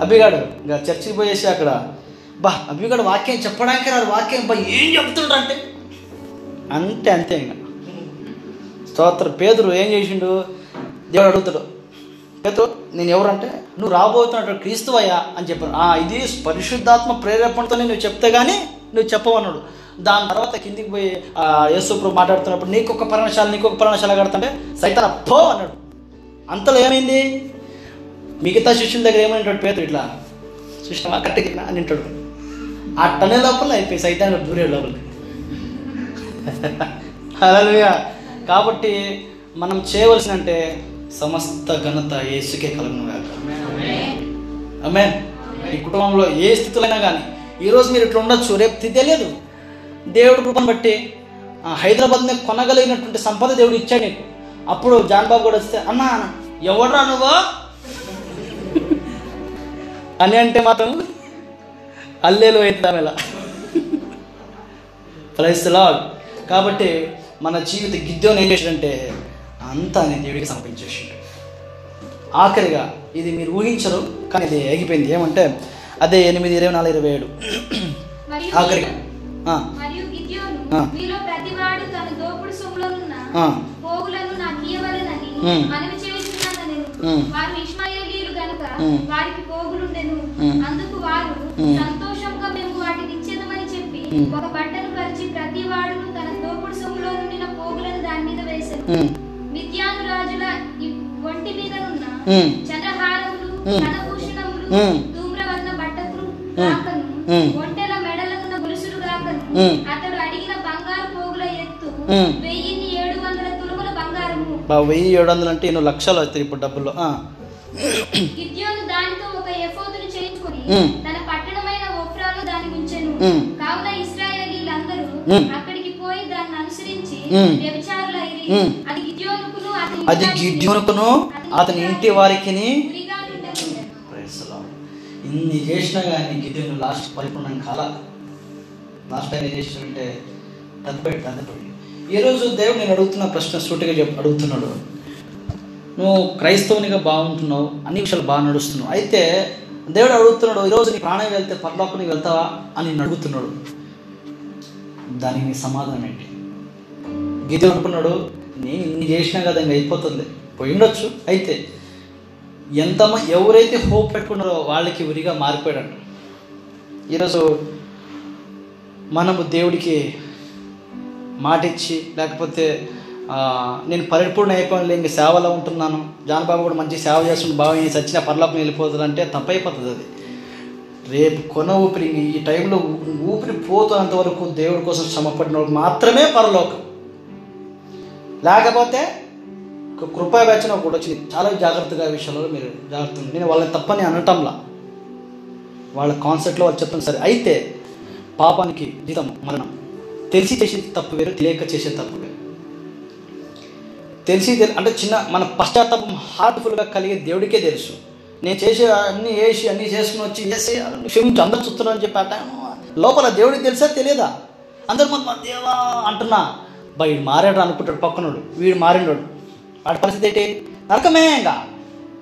అభిగాడు ఇంకా చర్చికి పోయేసి అక్కడ బా అభిగాడు వాక్యం చెప్పడానికి రాదు వాక్యం బా ఏం చెప్తుండ్రు అంటే అంతే అంతే ఇంకా. స్తోత్ర. పేదరు ఏం చేసిండు? దేవుడు అడుగుతాడు పేదరు నేను ఎవరంటే నువ్వు రాబోతున్నట్టు క్రీస్తువయ్యా అని చెప్పాను "ఆ, ఇది పరిశుద్ధాత్మ ప్రేరేపణతో నువ్వు చెప్తే కానీ నువ్వు చెప్పవన్నాడు. దాని తర్వాత కిందికి పోయి యేసుప్రభు మాట్లాడుతున్నప్పుడు నీకు ఒక పర్ణశాల నీకు ఒక పర్ణశాల కడతంటే సైతాన్ పో అన్నాడు. అంతలో ఏమైంది? మిగతా శిష్యుల దగ్గర ఏమైనా పేరు ఇట్లా శిష్యం కట్టకి అని అంటాడు. అట్టనే లోపల అయిపోయి సైతాన్ దూరే లోపలికి. అలా కాబట్టి మనం చేయవలసిన అంటే సమస్త ఘనత ఏసుకే కలుగును గాక. ఈ కుటుంబంలో ఏ స్థితిలో కానీ ఈరోజు మీరు ఇట్లా ఉండొచ్చు రేపు తెలియదు. దేవుడు కృపను బట్టి హైదరాబాద్ని కొనగలిగినటువంటి సంపద దేవుడు ఇచ్చాడు నీకు. అప్పుడు జాన్ బాబు కూడా వస్తే అన్నా ఎవడరా నువ్వు? అని అంటే మాత్రం అల్లేలు అవుతాం ఇలా ప్రైస్తలాడ్ కాబట్టి మన జీవిత గిద్యోని ఏం చేశాడంటే అంతా నేను దేవుడికి సమర్పించేసిండు. ఆఖరిగా ఇది మీరు ఊహించరు కానీ ఇది ఎగిపోయింది ఏమంటే అదే ఎనిమిది ఇరవై నాలుగు ఇరవై ఏడు. ఆఖరిగా. వారు. వారికి పోగులుండెను. అందుకు వారు. సంతోషంగా మేము వాటిని ఇచ్చేదమని చెప్పి. ఒక బట్టను పరిచి ప్రతి వాడును తన దోపుడు సొమ్ములో నుండిన పోగులను దాని మీద వేశారు ఉమ్, మిద్యాను రాజుల ఒంటి మీద ఉన్న. చంద్రహారములు. ధూమ్రవర్ణ. గాకను ఉమ్. ఒంటెల మెడలకున్న గొలుసులు గాకను ఉమ్. అతడు అడిగిన బంగారు పోగుల ఎత్తు. వెయ్యిన్ని ఏడు వందల తులముల బంగారము బా వెయ్యి ఏడు వందలు అంటే ఎన్నో లక్షలు అవుతాయి ఇప్పుడు డబ్బుల్లో ఆ. గిద్యోను దానితో ఒక ఎఫోదును చేయించుకొని ఉమ్. తన పట్టణమైన ఒఫ్రాలో దాని ఉంచెను ఉమ్. కావున ఇశ్రాయేలీలందరూ ఉమ్. అక్కడికి పోయి దాన్ని అనుసరించి ఉమ్. వ్యభిచారులైరి ఉమ్. అది గిద్యోనుకును అతని అది ఇంటి గిద్యోనుకును అతని Lord. ఇన్ని చేసినా కానీ గిద్యోను లాస్ట్ పరిపూర్ణం కాల లాస్ట్ టైం ఏం చేసినంటే తగ్గిపోయి తగ్గిపోయి ఈరోజు దేవుడు నేను అడుగుతున్న ప్రశ్న సూటిగా చెప్పి అడుగుతున్నాడు నువ్వు క్రైస్తవునిగా బాగుంటున్నావు అన్ని విషయాలు బాగా నడుస్తున్నావు. అయితే దేవుడు అడుగుతున్నాడు ఈరోజు నీ ప్రాణం వెళ్తే పరలోకానికి వెళ్తావా? అని అడుగుతున్నాడు. దానికి సమాధానం ఏంటి? గిది అనుకున్నాడు నేను ఇన్ని చేసినా కదా ఇంకా అయిపోతుంది. పోయిండొచ్చు అయితే ఎంతమ ఎవరైతే హోప్ పెట్టుకున్నారో వాళ్ళకి ఉరిగా మారిపోయాడు ఈరోజు మనము దేవుడికి మాటిచ్చి లేకపోతే నేను పరిపూర్ణ అయిపోయిన ఇంక సేవలో ఉంటున్నాను. జానబాబు కూడా మంచి సేవ చేస్తుంటే బాగా నేను చచ్చిన పర్లోకం వెళ్ళిపోతుందంటే తప్పైపోతుంది అది. రేపు కొన ఊపిరి ఈ టైంలో ఊపిరి పోతున్నంత వరకు దేవుడి కోసం శ్రమపడిన వాళ్ళకి మాత్రమే పరలోకం. లేకపోతే ఒక కృపా వేచన ఒకటి వచ్చింది. చాలా జాగ్రత్తగా విషయంలో మీరు జాగ్రత్త నేను వాళ్ళని తప్పని అనటంలా. వాళ్ళ కాన్సెప్ట్లో వాళ్ళు చెప్తాను సరే. అయితే పాపానికి జీతం మరణం. తెలిసి చేసే తప్పు వేరు తెలియక చేసే తప్పు వేరు. తెలిసి అంటే చిన్న మన పశ్చాత్తాపం హార్ట్ఫుల్గా కలిగే దేవుడికే తెలుసు. నేను చేసే అన్ని వేసి అన్ని చేసుకుని వచ్చి వేసి క్షమించి అందరు చూస్తున్నాను చెప్పి ఆ లోపల దేవుడికి తెలుసా తెలియదా? అందరు మన దేవా అంటున్నా. బా వీడు మారాడు అనుకుంటాడు పక్కనోడు. వీడు మారినోడు. వాడి పరిస్థితి ఏంటి? నరకమే ఇంకా.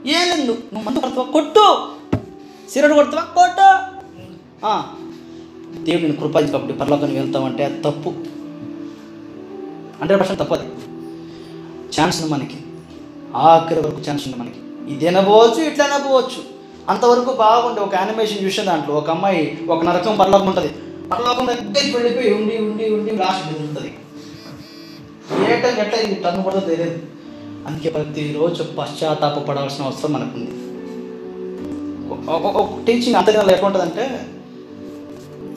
ఏం లేదు నువ్వు మందు కొడతావా? కొట్టు. సిరడు కొడతావా? కొట్టు. దేవుడిని దేవుడు కృపాది కాబట్టి పరలోకానికి వెళ్తామంటే అది తప్పు. హండ్రెడ్ పర్సెంట్ తప్పు అది. ఛాన్స్ ఉంది మనకి. ఆఖరి వరకు ఛాన్స్ ఉంది మనకి. ఇది అనపోవచ్చు ఇట్లా అనపోవచ్చు అంతవరకు బాగుండే ఒక యానిమేషన్ చూసే దాంట్లో ఒక అమ్మాయి ఒక నరకం పరలోకం ఉంటుంది. పరలోకం దగ్గరికి వెళ్ళిపోయి ఉండి ఉండి ఉండి లాస్ట్ ఉంటుంది ఏ టైం ఎట్లా ఇది? టర్న్ పడుతుందో తెలియదు. అందుకే ప్రతిరోజు పశ్చాత్తాప పడాల్సిన అవసరం మనకుంది. ఒక టీచింగ్ అంతగా ఎట్లుంటుందంటే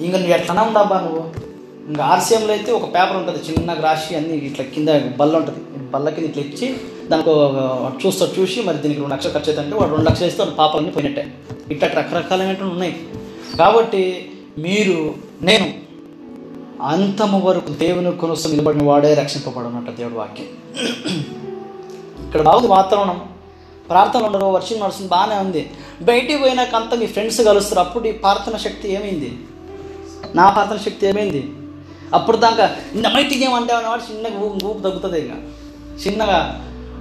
ఇంకా నువ్వు ఎట్లనే ఉండబ్బా నువ్వు? ఇంకా ఆర్సీఎంలో అయితే ఒక పేపర్ ఉంటుంది చిన్నగా రాసి అన్ని ఇట్లా కింద బల్ల ఉంటుంది. బల్లకి ఇట్లా ఇచ్చి దానికి చూస్తా చూసి మరి దీనికి రెండు లక్షలు ఖర్చు అవుతుంటే వాడు రెండు లక్షలు ఇస్తే పాపాలన్నీ పోయినట్టే. ఇట్లా రకరకాలైనటువంటి ఉన్నాయి. కాబట్టి మీరు నేను అంతము వరకు దేవుని కొనసం నిలబడిన వాడే రక్షింపబడనట్టు దేవుడు వాక్యం. ఇక్కడ బాగుంది వాతావరణం. ప్రార్థన ఉండరు వర్షం నడుస్తుంది బాగానే ఉంది. బయటికి పోయినాక అంతా మీ ఫ్రెండ్స్ కలుస్తారు. అప్పుడు ఈ ప్రార్థన శక్తి ఏమైంది? నా ప్రార్థన శక్తి ఏమైంది? అప్పుడు దాకా ఇంత మైటికి ఏమంటే వాడు చిన్నగా ఊపు తగ్గుతుంది ఇంకా. చిన్నగా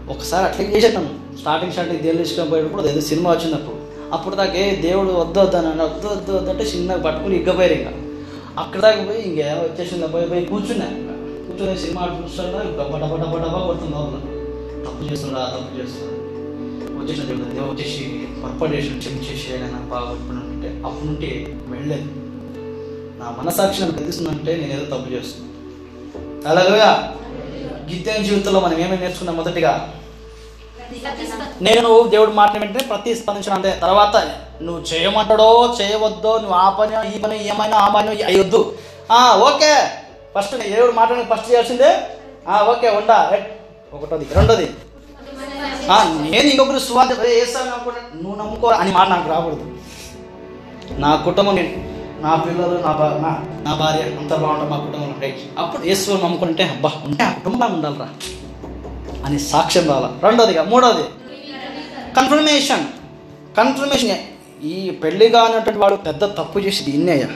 ఒకసారి అట్లా చేశాను స్టార్టింగ్ స్టార్టింగ్ దేవుడు తీసుకొని పోయేటప్పుడు ఏదో సినిమా వచ్చినప్పుడు. అప్పుడు దాకా ఏ దేవుడు వద్దు వద్దు అని వద్దు వద్దు వద్దంటే చిన్నగా పట్టుకుని ఇగ్గపోయారు ఇంకా. అక్కడ దాకా పోయి ఇంకా వచ్చేసిందా పోయి పోయి కూర్చున్నా. ఇంకా కూర్చొని సినిమా చూస్తున్నా డబ్బా డబ్బా డబ్బా డబ్బా కొడుతుంది లోపల. తప్పు చేస్తున్నా తప్పు చేస్తున్నా వచ్చేసిన దేవుడు దేవుడు వచ్చేసి పొరపాటు చేసి క్షమించేసి ఆయన బాగా అంటే అప్పటి నుండి వెళ్ళలేదు నా మనసాక్షి నాకు తెలుస్తుందంటే నేను ఏదో తప్పు చేస్తున్నాను అలాగా గిద్దెన జీవితంలో మనం ఏమేమి నేర్చుకున్నాం మొదటిగా. నేను దేవుడు మాట వెంటనే ప్రతిస్పందించడం అంతే. తర్వాత నువ్వు చేయమంటాడో చేయవద్దో నువ్వు ఆ పని ఈ పని ఏమైనా ఆ పని అయ్యొద్దు. ఆ, ఓకే. ఫస్ట్ దేవుడు మాట ఫస్ట్ చేయాల్సిందే. ఆ, ఓకే ఉండా. ఒకటోది. రెండోది. నేను ఇంకొకరు సువార్త వేస్తాను అనుకుంటా? నువ్వు నమ్ముకో అని మాట నాకు రాకూడదు. నా కుటుంబం నేను నా పిల్లలు నా నా నా భార్య అంత బాగుంటుంది మా కుటుంబం రైట్ అప్పుడు యేసు నమ్ముకుంటే అబ్బా ఉంటే ఆ కుటుంబం ఉండాలిరా అని సాక్ష్యం రావాలా? రెండోదిగా మూడోది కన్ఫర్మేషన్ కన్ఫర్మేషన్ ఈ పెళ్ళి కానటువంటి వాడు పెద్ద తప్పు చేసి దీన్నేయ్యా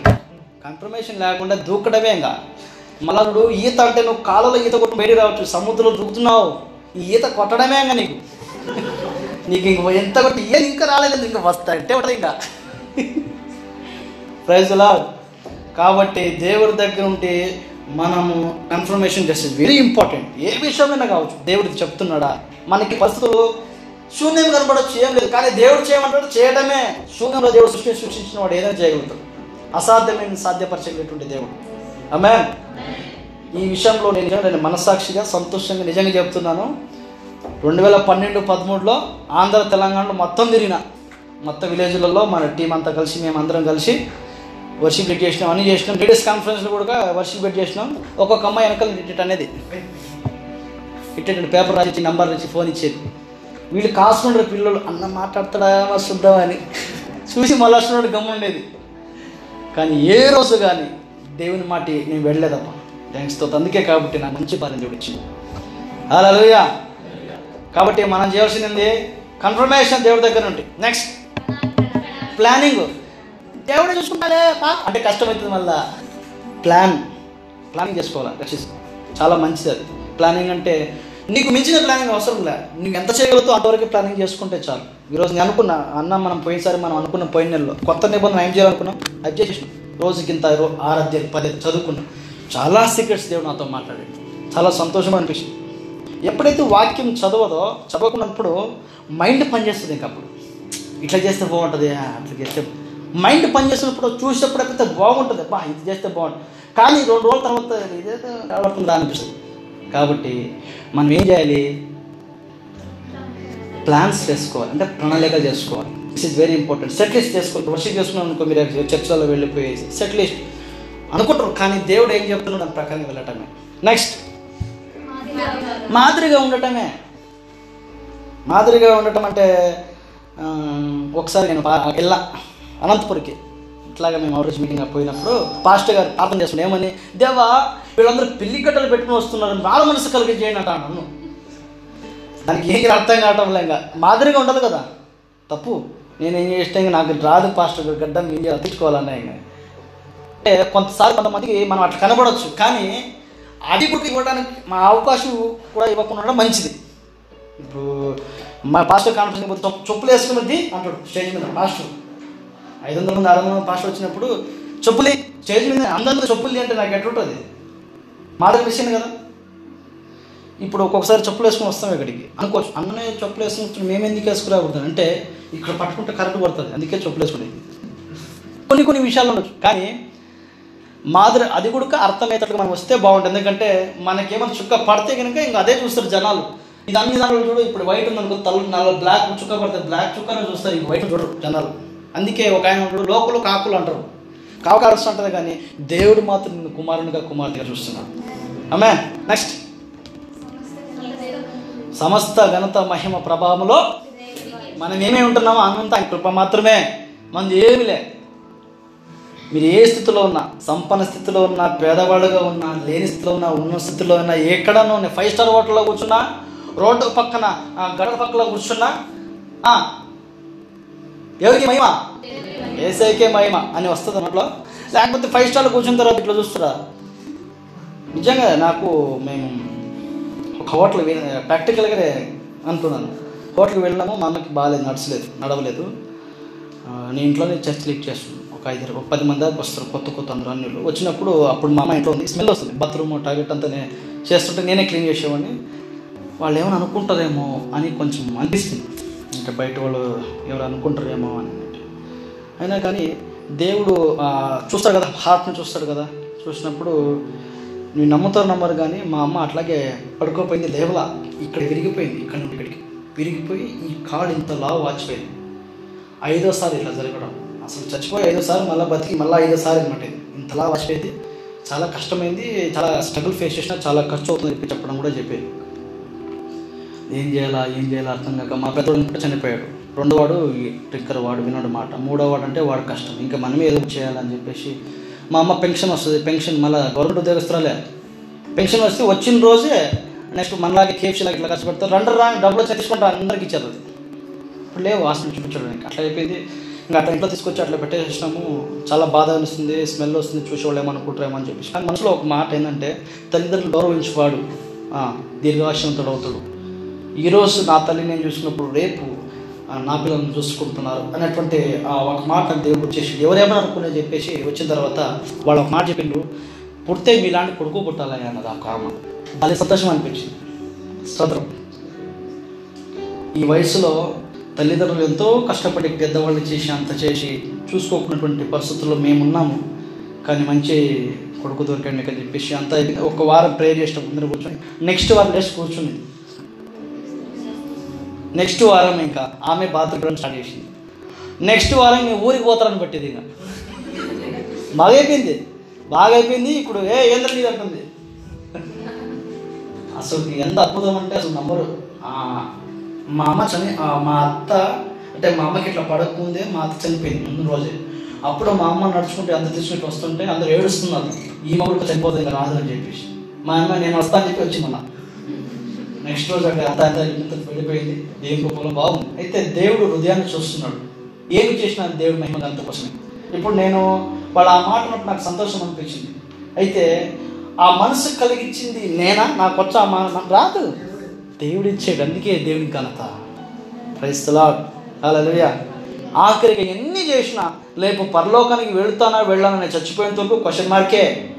కన్ఫర్మేషన్ లేకుండా దూకడమే ఇంకా. మళ్ళా ఈత అంటే నువ్వు కాలలో ఈత కొట్టి బయట రావచ్చు సముద్రంలో దూకుతున్నావు. ఈ ఈత కొట్టడమే ఇంకా నీకు. నీకు ఇంక ఎంత కొట్టి ఏది ఇంకా రాలేదు ఇంకా వస్తా అంటే ఇంకా. ప్రైజ్ అలా కాబట్టి దేవుడి దగ్గర ఉంటే మనము కన్ఫర్మేషన్ చేస్తే వెరీ ఇంపార్టెంట్ ఏ విషయమైనా కావచ్చు దేవుడికి చెప్తున్నాడా? మనకి పరిస్థితులు శూన్యం కనపడచ్చు ఏం లేదు. కానీ దేవుడు చేయమంటాడు చేయడమే. శూన్యంలో దేవుడు సృష్టి సృష్టించిన వాడు ఏదైనా చేయగలుగుతాడు. అసాధ్యమైన సాధ్యపరచేటువంటి దేవుడు. ఆమె ఈ విషయంలో నేను నేను మనస్సాక్షిగా సంతోషంగా నిజంగా చెప్తున్నాను. రెండు వేల పన్నెండు పదమూడులో ఆంధ్ర తెలంగాణలో మొత్తం తిరిగిన మొత్తం విలేజ్లలో మన టీం అంతా కలిసి మేము అందరం కలిసి వర్షిప్ బెట్ చేసినాం అన్నీ చేసినాం. లేడీస్ కాన్ఫరెన్స్లో కూడా వర్షిప్ బెట్ చేసినాం. ఒక్కొక్క అమ్మాయి వెనకాల ఇట్ అనేది. ఇట్టేటండి పేపర్ రాసి నంబర్ ఇచ్చి ఫోన్ ఇచ్చేది. వీళ్ళు కాసుకుంటారు పిల్లలు. అన్న మాట్లాడతాడా శుద్ధం అని చూసి మళ్ళీ వస్తున్నాడు గమ్ము ఉండేది. కానీ ఏ రోజు కానీ దేవుని మాటి నేను వెళ్ళలేదమ్మా థ్యాంక్స్తో అందుకే కాబట్టి నాకు మంచి భార్య చూడొచ్చింది అలా కాబట్టి మనం చేయాల్సింది కన్ఫర్మేషన్ దేవుడి దగ్గర నుండి. నెక్స్ట్ ప్లానింగ్ దేవుడే చూసుకుంటాడే పా. అంటే కష్టమవుతుంది మళ్ళా. ప్లాన్ ప్లానింగ్ చేసుకోవాలి? రక్షిస్ చాలా మంచిది అది. ప్లానింగ్ అంటే నీకు మించిన ప్లానింగ్ అవసరం లే. నువ్వు ఎంత చేయగలుగుతావు అంతవరకు ప్లానింగ్ చేసుకుంటే చాలు. ఈరోజు నేను అనుకున్నా అన్న మనం పోయినసారి మనం అనుకున్న పోయిన నెలలో కొత్త నిబంధన ఏం చేయాలనుకున్నాం? అది చేసేసినాం. రోజుకి ఇంత రో- ఆరు అధ్యాయులు పది చదువుకున్నాం. చాలా సీక్రెట్స్ దేవుడు నాతో మాట్లాడాడు. చాలా సంతోషం అనిపించింది. ఎప్పుడైతే వాక్యం చదవదో చదవకున్నప్పుడు మైండ్ పనిచేస్తుంది ఇంక అప్పుడు ఇట్లా చేస్తే బాగుంటుంది అట్లా చేస్తే మైండ్ పనిచేసినప్పుడు చూసేప్పుడైతే అయితే బాగుంటుంది. బా ఇది చేస్తే బాగుంటుంది. కానీ రెండు రోజుల తర్వాత ఇదేదో కనబడుతుందా అనిపిస్తుంది. కాబట్టి మనం ఏం చేయాలి? ప్లాన్స్ చేసుకోవాలి. అంటే ప్రణాళిక చేసుకోవాలి. This is very important set list చేసుకోవాలి. వర్షిప్ చేసుకున్నాం అనుకో మీరు చర్చలో వెళ్ళిపోయేసి సెట్ లిస్ట్ అనుకుంటారు. కానీ దేవుడు ఏం చెప్తున్నాడు? దాని ప్రకారం వెళ్ళటమే. నెక్స్ట్ మాదిరిగా ఉండటమే. మాదిరిగా ఉండటం అంటే ఒకసారి నేను వెళ్ళా. అనంతపురికి. ఇట్లాగా మేము అవరేజ్ మీటింగ్ పోయినప్పుడు పాస్టర్ గారు ప్రార్థన చేస్తున్నాం ఏమని? దేవా వీళ్ళందరూ పిల్లి గట్టలు పెట్టుకుని వస్తున్నారు వాళ్ళ మనసు కలిగి చేయండి అంట నన్ను. దానికి ఏం అర్థం కావటం లేక మాదిరిగా ఉండదు కదా. తప్పు. నేను ఏం చేస్తే నాకు రాదు పాస్టర్ గారు గడ్డం ఏం చేయాలి ఆయన అంటే కొంతసారి కొంతమందికి మనం అట్లా కనబడవచ్చు కానీ అది కూడా ఇవ్వడానికి మా అవకాశం కూడా ఇవ్వకుండా ఉండడం మంచిది. ఇప్పుడు మా పాస్టర్ కాన్ఫరెన్స్ పోతే చెప్పులు వేసుకున్నది అంటాడు స్టేజ్ మీద పాస్టర్ ఐదు వందల మంది ఆరు వందల మంది పాస్టర్ వచ్చినప్పుడు చెప్పులు స్టేజ్ మీద అందరిలో చెప్పులు అంటే నాకు ఎట్లుంటుంది? మాదిరి విషయం కదా. ఇప్పుడు ఒక్కొక్కసారి చెప్పులు వేసుకుని వస్తాం ఇక్కడికి. అనుకోవచ్చు అన్ననే చెప్పులు వేసుకుని మేము ఎందుకు వేసుకురాకూడదు అంటే ఇక్కడ పట్టుకుంటే కరెక్ట్ పడుతుంది అందుకే చెప్పులు వేసుకునేది కొన్ని కొన్ని విషయాలు ఉండొచ్చు. కానీ మాదిరి అది కూడా అర్థమయ్యేటట్టు మనం వస్తే బాగుంటుంది. ఎందుకంటే మనకేమైనా చుక్క పడితే కనుక ఇంకా అదే చూస్తారు జనాలు. ఇది అన్ని దాంట్లో చూడు ఇప్పుడు వైట్ ఉంది అనుకో తల నల్ల బ్లాక్ చుక్క పడితే బ్లాక్ చుక్కనే చూస్తారు. ఈ వైట్ చూడరు జనాలు. అందుకే ఒక ఆయన ఉంటాడు లోకులు కాకులు అంటారు. కాకు ఉంటుంది కానీ దేవుడు మాత్రం నిన్ను కుమారునిగా కుమార్తెగా చూస్తున్నాడు. ఆమె నెక్స్ట్ సమస్త ఘనత మహిమ ప్రభావంలో మనం ఏమేమి ఉంటున్నామో అంతా ఆయన కృప మాత్రమే. మనది ఏమి లే. మీరు ఏ స్థితిలో ఉన్నా సంపన్న స్థితిలో ఉన్నా పేదవాడుగా ఉన్నా లేని స్థితిలో ఉన్నా ఉన్న స్థితిలో ఉన్నా ఎక్కడనో ఫైవ్ స్టార్ హోటల్లో కూర్చున్నా రోడ్డు పక్కన గడప పక్కన కూర్చున్నా ఎవరికి మహిమ? ఏసైకే మహిమ అని వస్తుంది అన్నట్లో లేకపోతే ఫైవ్ స్టార్లు కూర్చున్న తర్వాత ఇట్లా చూస్తారా? నిజంగా నాకు మేము ఒక హోటల్ ప్రాక్టికల్గా అనుకున్నాను హోటల్కి వెళ్ళినాము మా అమ్మకి బాగాలేదు నడచలేదు నడవలేదు. నేను ఇంట్లోనే చర్చ్ లీక్ చేస్తున్నాను ఒక ఐదు ఒక పది మంది దాకా వస్తారు కొత్త కొత్త అందరూ అన్నిళ్ళు వచ్చినప్పుడు అప్పుడు మా అమ్మ ఇంట్లో ఉంది. స్మెల్ వస్తుంది. బాత్రూమ్ టాయిలెట్ అంతా నేను చేస్తుంటే నేనే క్లీన్ చేసేవాడిని. వాళ్ళు ఏమైనా అనుకుంటారేమో అని కొంచెం అనిపిస్తుంది. అంటే బయట వాళ్ళు ఎవరు అనుకుంటారేమో అని. అయినా కానీ దేవుడు చూస్తాడు కదా హార్ట్ని చూస్తాడు కదా. చూసినప్పుడు నువ్వు నమ్ముతారు నమ్మరు కానీ మా అమ్మ అట్లాగే పడుకోపోయింది లేవలా. ఇక్కడ విరిగిపోయింది ఇక్కడ నుండి ఇక్కడికి. విరిగిపోయి ఈ కాడు ఇంత లావు వాచిపోయింది. ఐదోసారి ఇట్లా జరగడం. అసలు చచ్చిపోయి ఐదోసారి మళ్ళీ బతికి మళ్ళీ ఐదోసారి అనమాట ఇది. ఇంతలా వాచిపోయింది. చాలా కష్టమైంది చాలా స్ట్రగుల్ ఫేస్ చేసినా చాలా ఖర్చు అవుతుంది చెప్పి చెప్పడం కూడా చెప్పేది ఏం చేయాలా ఏం చేయాలా అర్థం కాక మా పెద్దవాడు కూడా చనిపోయాడు. రెండో వాడు ఈ టిక్కర్ వాడు వినడు మాట. మూడో వాడు అంటే వాడు కష్టం. ఇంకా మనమే ఏదో చేయాలని చెప్పేసి మా అమ్మ పెన్షన్ వస్తుంది. పెన్షన్ మళ్ళీ గవర్నమెంట్ ఉద్యోగస్తురాలే. పెన్షన్ వస్తే వచ్చిన రోజే నెక్స్ట్ మనలాగే కేఎఫ్సీ లాగా ఇట్లా కష్టపడతారు రెండు రా డబ్బులు వచ్చి అందరికి ఇచ్చారు అది. ఇప్పుడు లేవు ఆస్తి చూపించడానికి అట్లా అయిపోయింది. ఇంకా అట్లా ఇంట్లో తీసుకొచ్చి అట్లా పెట్టేసినాము చాలా బాధ అనిస్తుంది స్మెల్ వస్తుంది చూసేవాళ్ళు ఏమనుకుంటారేమో అని చెప్పేసి. కానీ మనసులో ఒక మాట ఏంటంటే తల్లిదండ్రులు గౌరవించేవాడు దీర్ఘాశ్యంతుడు అవుతాడు. ఈరోజు నా తల్లి నేను చూసినప్పుడు రేపు ఆ, నా పిల్లల్ని చూసుకుంటున్నారు అనేటువంటి ఆ ఒక మాట దేవుడు వచ్చేసి ఎవరేమో అనుకునే చెప్పేసి వచ్చిన తర్వాత వాళ్ళు ఒక మాట చెప్పిండ్రు పుడితే మీలాంటి కొడుకు పుట్టాలి అన్నది ఆ కామ. భలే సంతోషం అనిపించింది. సదరం ఈ వయసులో తల్లిదండ్రులు ఎంతో కష్టపడి పెద్దవాళ్ళు చేసి అంత చేసి చూసుకోకున్నటువంటి పరిస్థితుల్లో మేమున్నాము. కానీ మంచి కొడుకు దొరికండి అని చెప్పేసి అంత ఒక వారం ప్రేయర్ చేసిన ముందర కూర్చొని నెక్స్ట్ వారం లేచి కూర్చుని నెక్స్ట్ వారం ఇంకా ఆమె బాత్రూమ్ స్టార్ట్ చేసింది. నెక్స్ట్ వారం నేను ఊరికి పోతారని పట్టింది ఇంకా. బాగా అయిపోయింది బాగా అయిపోయింది ఇప్పుడు ఏ ఏంద్ర నీది అంటుంది. అసలు ఎంత అద్భుతం అంటే అసలు నమ్మరు. మా అమ్మ చని మా అత్త అంటే మా అమ్మకి ఇట్లా పడకముందే మా అత్త చనిపోయింది ముందు రోజే. అప్పుడు మా అమ్మ నడుచుకుంటే అంత తీసుకుంటూ వస్తుంటే అందరు ఏడుస్తున్నారు. ఈ మొగుడు చనిపోతుంది రాదు అని చెప్పేసి. మా అమ్మ నేను వస్తాను చెప్పి వచ్చింది మళ్ళీ. నెక్స్ట్ రోజు అక్కడ అంత అంత ఇంత వెళ్ళిపోయింది. దేవుని కోపంలో బాగుంది. అయితే దేవుడు హృదయాన్ని చూస్తున్నాడు. ఏమి చేసినా దేవుడు మహిమ అంత కోసమే. ఇప్పుడు నేను వాళ్ళు ఆ మాట నాకు సంతోషం అనిపించింది. అయితే ఆ మనసు కలిగించింది నేనా? నాకు వచ్చా మా నాకు రాదు. దేవుడు ఇచ్చాడు అందుకే దేవుని ఘనత. క్రైస్తలా అలలుయా ఆఖరికి ఎన్ని చేసినా లేపు పరలోకానికి వెళుతానా వెళ్ళానా నేను చచ్చిపోయేంత వరకు క్వశ్చన్ మార్కే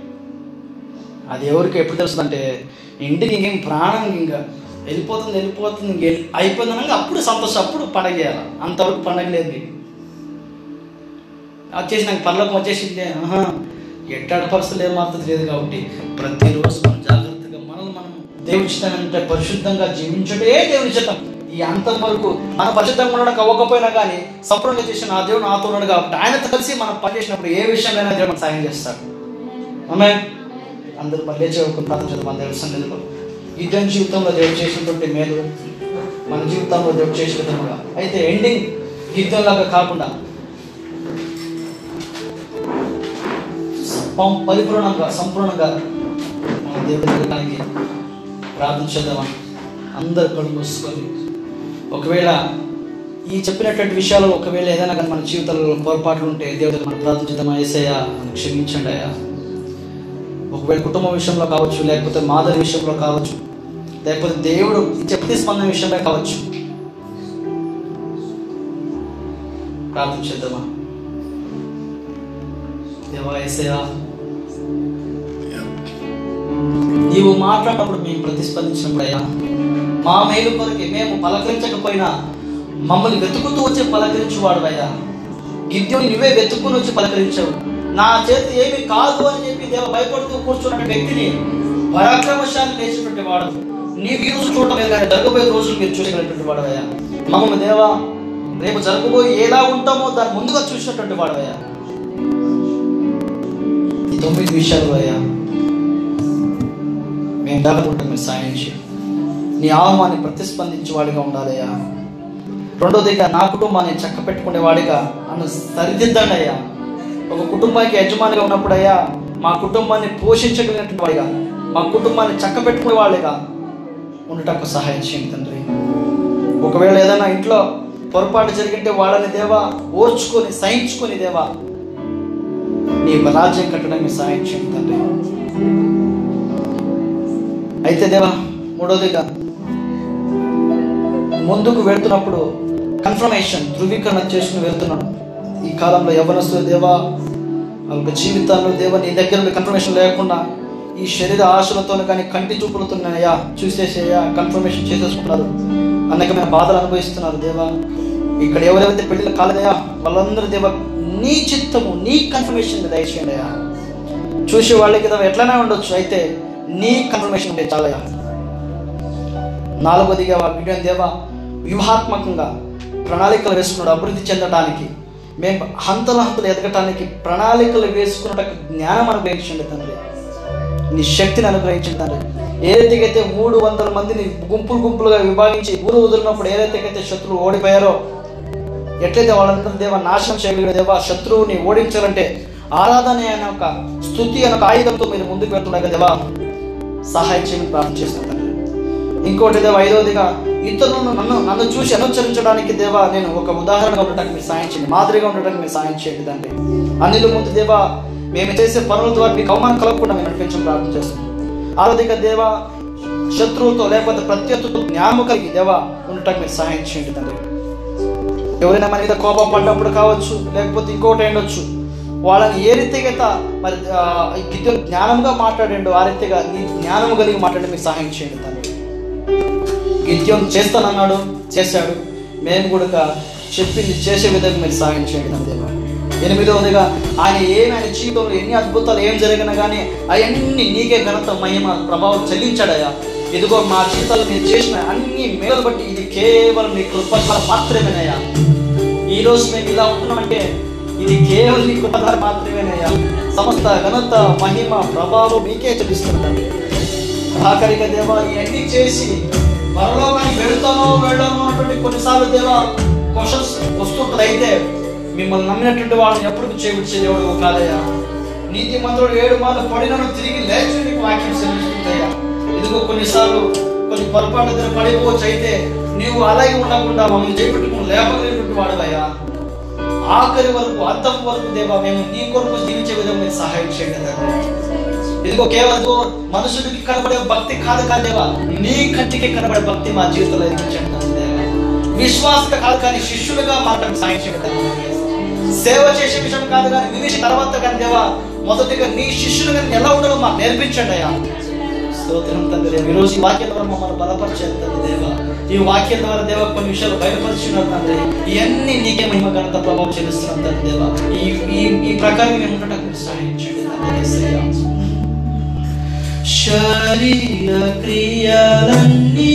అది ఎవరికి ఎప్పుడు తెలుస్తుందంటే ఇంటికి ఇంకేం ప్రాణం ఇంకా. వెళ్ళిపోతుంది వెళ్ళిపోతుంది ఇంక వెళ్ళి- అయిపోయింది అనగా అప్పుడు సంతోషం అప్పుడు పండగ చేయాలి? అంతవరకు పండగ లేదు మీకు. వచ్చేసి నాకు పర్లోకం వచ్చేసింది. ఆహా ఎట్టాడు పరిస్థితులు ఏం మారుతుంది లేదు కాబట్టి ప్రతిరోజు మనం జాగ్రత్తగా మనల్ని మనం దేవుడి చిత్తం అంటే పరిశుద్ధంగా జీవించడే దేవుని చిత్తం. ఈ అంతం వరకు మన పరిశుద్ధంగా ఉండడానికి అవ్వకపోయినా కానీ సంపూర్ణంగా చేసిన ఆ దేవుడు నాతో ఉన్నాడు కాబట్టి ఆయనతో కలిసి మనం పనిచేసినప్పుడు ఏ విషయంలో దేవుడు సాయం చేస్తాడు. ఆమె అందరూ ఒక ప్రార్థన చేద్దాం. మన దేవుడి సన్నిధిలో యుద్ధం జీవితంలో దేవుడు చేసినటువంటి మేలు మన జీవితంలో దేవుడు చేసిన విధంగా అయితే ఎండింగ్ యుద్ధంలాగా కాకుండా పరిపూర్ణంగా సంపూర్ణంగా మన దేవుడి దగ్గరికి ప్రార్థన చేద్దామా? అందరు కళ్ళు మూసుకొని. ఒకవేళ ఈ చెప్పినటువంటి విషయాలు ఒకవేళ ఏదైనా కానీ మన జీవితంలో పొరపాట్లు ఉంటే దేవుడి మనం ప్రార్థన చేద్దామా? ఏసయ్యా క్షమించండి అయ్యా. ఒకవేళ కుటుంబ విషయంలో కావచ్చు లేకపోతే మాదరి విషయంలో కావచ్చు లేకపోతే దేవుడు చెప్తే స్పందన విషయమే కావచ్చు. ప్రార్థన చేద్దామా? దేవా ఏసయ్యా నీవు మాట్లాడినప్పుడు మేము ప్రతిస్పందించినప్పుడు అయ్యా మా మేలు కొరకే మేము పలకరించకపోయినా మమ్మల్ని వెతుకుతూ వచ్చి పలకరించువాడు అయ్యా గిద్యం నువ్వే వెతుక్కుని వచ్చి పలకరించావు. నా చేతి ఏమి కాదు అని చెప్పి దేవ భయపడుతూ కూర్చున్న వ్యక్తిని పరాక్రమశాన్ని లేచినటువంటి వాడు. నీ ఈ రోజు చూడటం లేదు కానీ జరగబోయే రోజులు మీరు చూసినటువంటి వాడవయ్యా. మమ్మల్ని దేవా రేపు జరగబోయి ఎలా ఉంటామో దాన్ని ముందుగా చూసినటువంటి వాడవయ్యా. ఈ తొమ్మిది విషయాలు అయ్యా మేము దాటుకుంటాం మీరు సాయం నీ ఆహ్వాన్ని ప్రతిస్పందించే వాడిగా ఉండాలయ్యా. రెండోదిగా నా కుటుంబాన్ని చక్క పెట్టుకునే వాడిగా నన్ను సరిదిద్దండి అయ్యా ఒక కుటుంబానికి యజమానిగా ఉన్నప్పుడు అయ్యా మా కుటుంబాన్ని పోషించగలిగినటువంటి వాడిగా మా కుటుంబాన్ని చక్క పెట్టుకునే వాళ్ళగా ఉండటకు సహాయం చేయండి తండ్రి. ఒకవేళ ఏదైనా ఇంట్లో పొరపాటు జరిగింటే వాళ్ళని దేవా ఓర్చుకొని సహించుకొని దేవా నీ రాజ్యం కట్టడానికి సహాయం చేయండి తండ్రి. అయితే దేవా మూడోదిగా ముందుకు వెళ్తున్నప్పుడు కన్ఫర్మేషన్ ధృవీకరణ చేసుకుని వెళ్తున్నాడు ఈ కాలంలో యవనస్తులు దేవా వాళ్ళ జీవితాల్లో దేవా నీ దగ్గర కన్ఫర్మేషన్ లేకుండా ఈ శరీర ఆశలతో కానీ కంటి చూపులతోనయ్యా చూసేసేయా కన్ఫర్మేషన్ చేసేసుకున్నారు అనేకమైన బాధలు అనుభవిస్తున్నారు దేవా. ఇక్కడ ఎవరెవరైతే పెళ్ళిళ్ళు కాలేదయా వాళ్ళందరూ దేవా నీ చిత్తము నీ కన్ఫర్మేషన్ దయచేయండి అయ్యా. చూసే వాళ్ళకి దేవా ఎట్లనే ఉండొచ్చు అయితే నీ కన్ఫర్మేషన్ ఉంటే చాలయ్యా. నాలుగోదిగా వీడియో దేవా వ్యూహాత్మకంగా ప్రణాళికలు వేసుకున్నాడు అభివృద్ధి చెందడానికి మేము హంతల హంతలు ఎదగటానికి ప్రణాళికలు వేసుకున్నట్టు జ్ఞానం అనుభవించండి తండ్రి. నీ శక్తిని అనుగ్రహించిన తండ్రి ఏదైతే మూడు వందల మందిని గుంపులు గుంపులుగా విభాగించి ఊరు వదిలినప్పుడు ఏదైతే శత్రువు ఓడిపోయారో ఎట్లయితే వాళ్ళందరూ దేవ నాశనం చేయగలిగిన దేవ శత్రువుని ఓడించాలంటే ఆరాధన అనే ఒక స్థుతి అనే ఒక ఆయుధంతో మీరు ముందుకు వెళ్తున్నారు కదా దేవా సహాయం చేయమని ప్రార్థన చేస్తున్నాను ఇంకోటి దేవ ఐదవదిగా ఇతరులను నన్ను నన్ను చూసి అనుసరించడానికి దేవా నేను ఒక ఉదాహరణగా ఉండటానికి మీరు సాయం చేయండి. మాదిరిగా ఉండటానికి మీరు సాయం చేయండి తండ్రి. అనిల్ ముందు దేవా మేము చేసే పనుల ద్వారా మీకు అవమానం కలగకుండా మేము నడిపించడం ప్రార్థన చేస్తున్నాం. ఆరోధిక దేవా శత్రువుతో లేకపోతే ప్రత్యర్థులతో జ్ఞానము కలిగి దేవ ఉండటానికి మీరు సహాయం చేయండి తండ్రి. ఎవరైనా మన మీద కోపం పడ్డప్పుడు కావచ్చు లేకపోతే ఇంకోటి ఉండొచ్చు వాళ్ళని ఏ రీతిగా మరి గిద్యం జ్ఞానంగా మాట్లాడండు ఆ రీతిగా నీ జ్ఞానం కలిగి మాట్లాడి మీరు సహాయం చేయండి తండ్రి. గిద్యం చేస్తానన్నాడు చేశాడు. మేము కూడా చెప్పింది చేసే విధంగా మీరు సహాయం చేయండి తండ్రి. ఎనిమిదవదిగా ఆయన ఏమి ఆయన జీవితంలో ఎన్ని అద్భుతాలు ఏం జరిగినా కానీ అవన్నీ నీకే ఘనత మహిమ ప్రభావం చెల్లించాడయ్యా. ఇదిగో మా జీవితాలు మీరు చేసిన అన్ని మేలు బట్టి ఇది కేవలం నీ కృప మాత్రమేనయ్యా. ఈరోజు మేము ఇలా ఉంటున్నామంటే ఇది కేవలం నీ కృప మాత్రమేనయ్యా. సమస్త ఘనత మహిమ ప్రభావం నీకే చెల్లిస్తున్నాను ఆఖరిక దేవా ఇవన్నీ చేసి మరలో కానీ వెళ్తామో వెళ్ళామో అటువంటి కొన్నిసార్లు దేవా క్వశ్చన్స్ వస్తుంటుంది అయితే మిమ్మల్ని నమ్మినటువంటి వాళ్ళని ఎప్పుడు చేయించే దేవుడు కాదయ్యా? నీతి మంత్రుడు ఏడు మార్లు పడినను తిరిగి లేచి నీకు వాక్యం సెలవిస్తుందయ్యా. ఇదిగో కొన్నిసార్లు కొన్ని పొరపాటు దగ్గర పడిపోవచ్చు అయితే నీవు అలాగే ఉండకుండా మమ్మల్ని చేపట్టుకుని లేపగలిగినటువంటి వాడువయ్యా. ఆఖరి వరకు అర్థం వరకు దేవా మేము నీ కొరకు జీవించే విధంగా మీరు సహాయం చేయండి ఇదిగో కేవలం మనుషులకి కనబడే భక్తి కాదు కాదేవా నీ కంటికి కనబడే భక్తి మా జీవితంలో ఎదిగించండి విశ్వాసత కాదు కానీ శిష్యులుగా మాత్రం సాయం చేయడం సేవ చేసే విషయం కాదు కానీ వినిచి తర్వాత కానీ దేవా మొదటిగా నీ శిష్యులు కానీ ఎలా ఉండాలో మాకు నేర్పించండి అయ్యా. స్తోత్రం తండ్రి ఈరోజు ఈ వాక్యం ద్వారా మమ్మల్ని బలపరిచారు తండ్రి దేవ. ఈ వాక్యం ద్వారా దేవ కొన్ని విషయాలు బయలుపరిచున్నారు తండ్రి. ఇవన్నీ నీకే మహిమ ఘనత ప్రభావం చెల్లిస్తున్నాం తండ్రి దేవ. ఈ ఈ ఈ ప్రకారం మేము ఉండటానికి సహాయించండి శరీర క్రియలన్నీ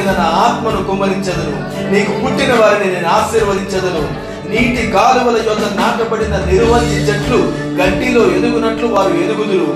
మీద నా ఆత్మను కుమ్మరించదును. నీకు పుట్టిన వారిని నేను ఆశీర్వదించదును. నీటి కాలువల యొక్క నాటబడిన నిరువంజి చెట్లు గడ్డిలో ఎదుగునట్లు వారు ఎదుగుదురు.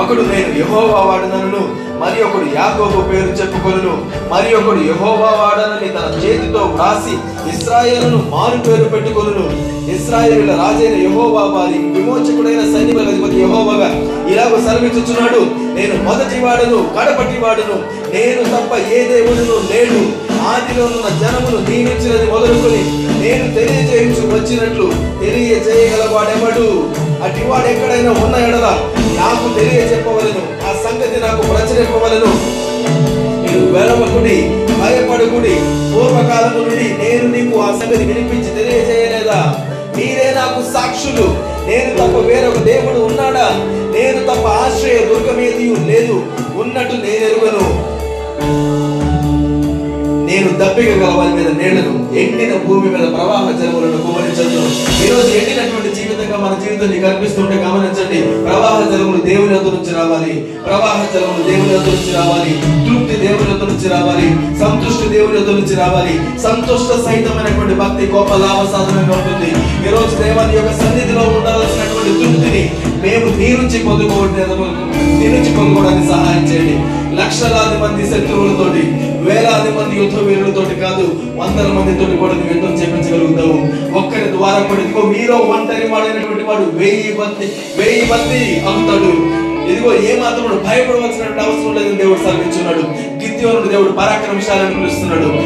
ఒకడు నేను యహోవా వాడనను మరి ఒకడు యాకోబు పేరు చెప్పుకొను మరి ఒకడు యహోవా వాడనని తన చేతితో వ్రాసి ఇస్రాయేలును మారు పేరు పెట్టుకొనును. ఇస్రాయేలుల రాజైన యహోవా వారి విమోచకుడైన సైనికుల అధిపతి యహోవాగా ఇలాగ సెలవిచ్చుచున్నాడు. నేను మొదటి వాడును కడపటి వాడును. నేను తప్ప ఏ దేవుడును లేడు. ఉన్న జనమును నియమించినది మొదలుకొని నేను తెలియజేయించు వచ్చినట్లు తెలియజేయగలవాడెవడు? అటువాడు ఎక్కడైనా ఉన్న ఎడల నాకు తెలియజెప్పవలను ఆ సంగతి నాకు ప్రచురింపవలను. మీరు వెలవకుడి భయపడుకుడి పూర్వకాలము నుండి నేను నీకు ఆ సంగతి వినిపించి తెలియజేయలేదా? మీరే నాకు సాక్షులు. నేను తప్ప వేరొక దేవుడు ఉన్నాడా? నేను తప్ప ఆశ్రయ దుర్గమేది లేదు. ఉన్నట్టు నేను ఎరుగను నేను దప్పిక గల వారి మీద నీళ్ళను ఎండిన భూమి మీద ప్రవాహ జలములను కుమరించను ఈ రోజు ఎండినటువంటి జీవితంగా మన జీవితం కనిపిస్తుంటే గమనించండి. ప్రవాహ జలములు దేవుని వద్ద నుంచి రావాలి. ప్రవాహ జలములు దేవుని వద్ద నుంచి రావాలి. తృప్తి దేవుని వద్ద నుంచి రావాలి. సంతృష్టి దేవుని వద్ద నుంచి రావాలి. సంతుష్ట సహితమైనటువంటి భక్తి గొప్ప లాభ సాధనంగా ఉంటుంది. ఈ రోజు యొక్క సన్నిధిలో ఉండాల్సినటువంటి తృప్తిని మేము నీ నుంచి పొందుకోవడం నీ నుంచి పొందుకోవడానికి సహాయం చేయండి. లక్షలాది మంది శత్రువులతోటి వేలాది మంది యుద్ధ వీరులతోటి కాదు వందల మందితోటి కూడా నువ్వు యుద్ధం చేయించగలుగుతావు ఒక్కరి ద్వారా కూడా ఇదిగో మీలో ఒంటరి వాడైనటువంటి వాడు వెయ్యి మంది వెయ్యి మంది అవుతాడు ఇదిగో ఏ మాత్రం భయపడవలసిన అవసరం లేదని దేవుడు సెలవించున్నాడు గిత్యోనుడు దేవుడు పరాక్రమశాలని పిలుస్తున్నాడు.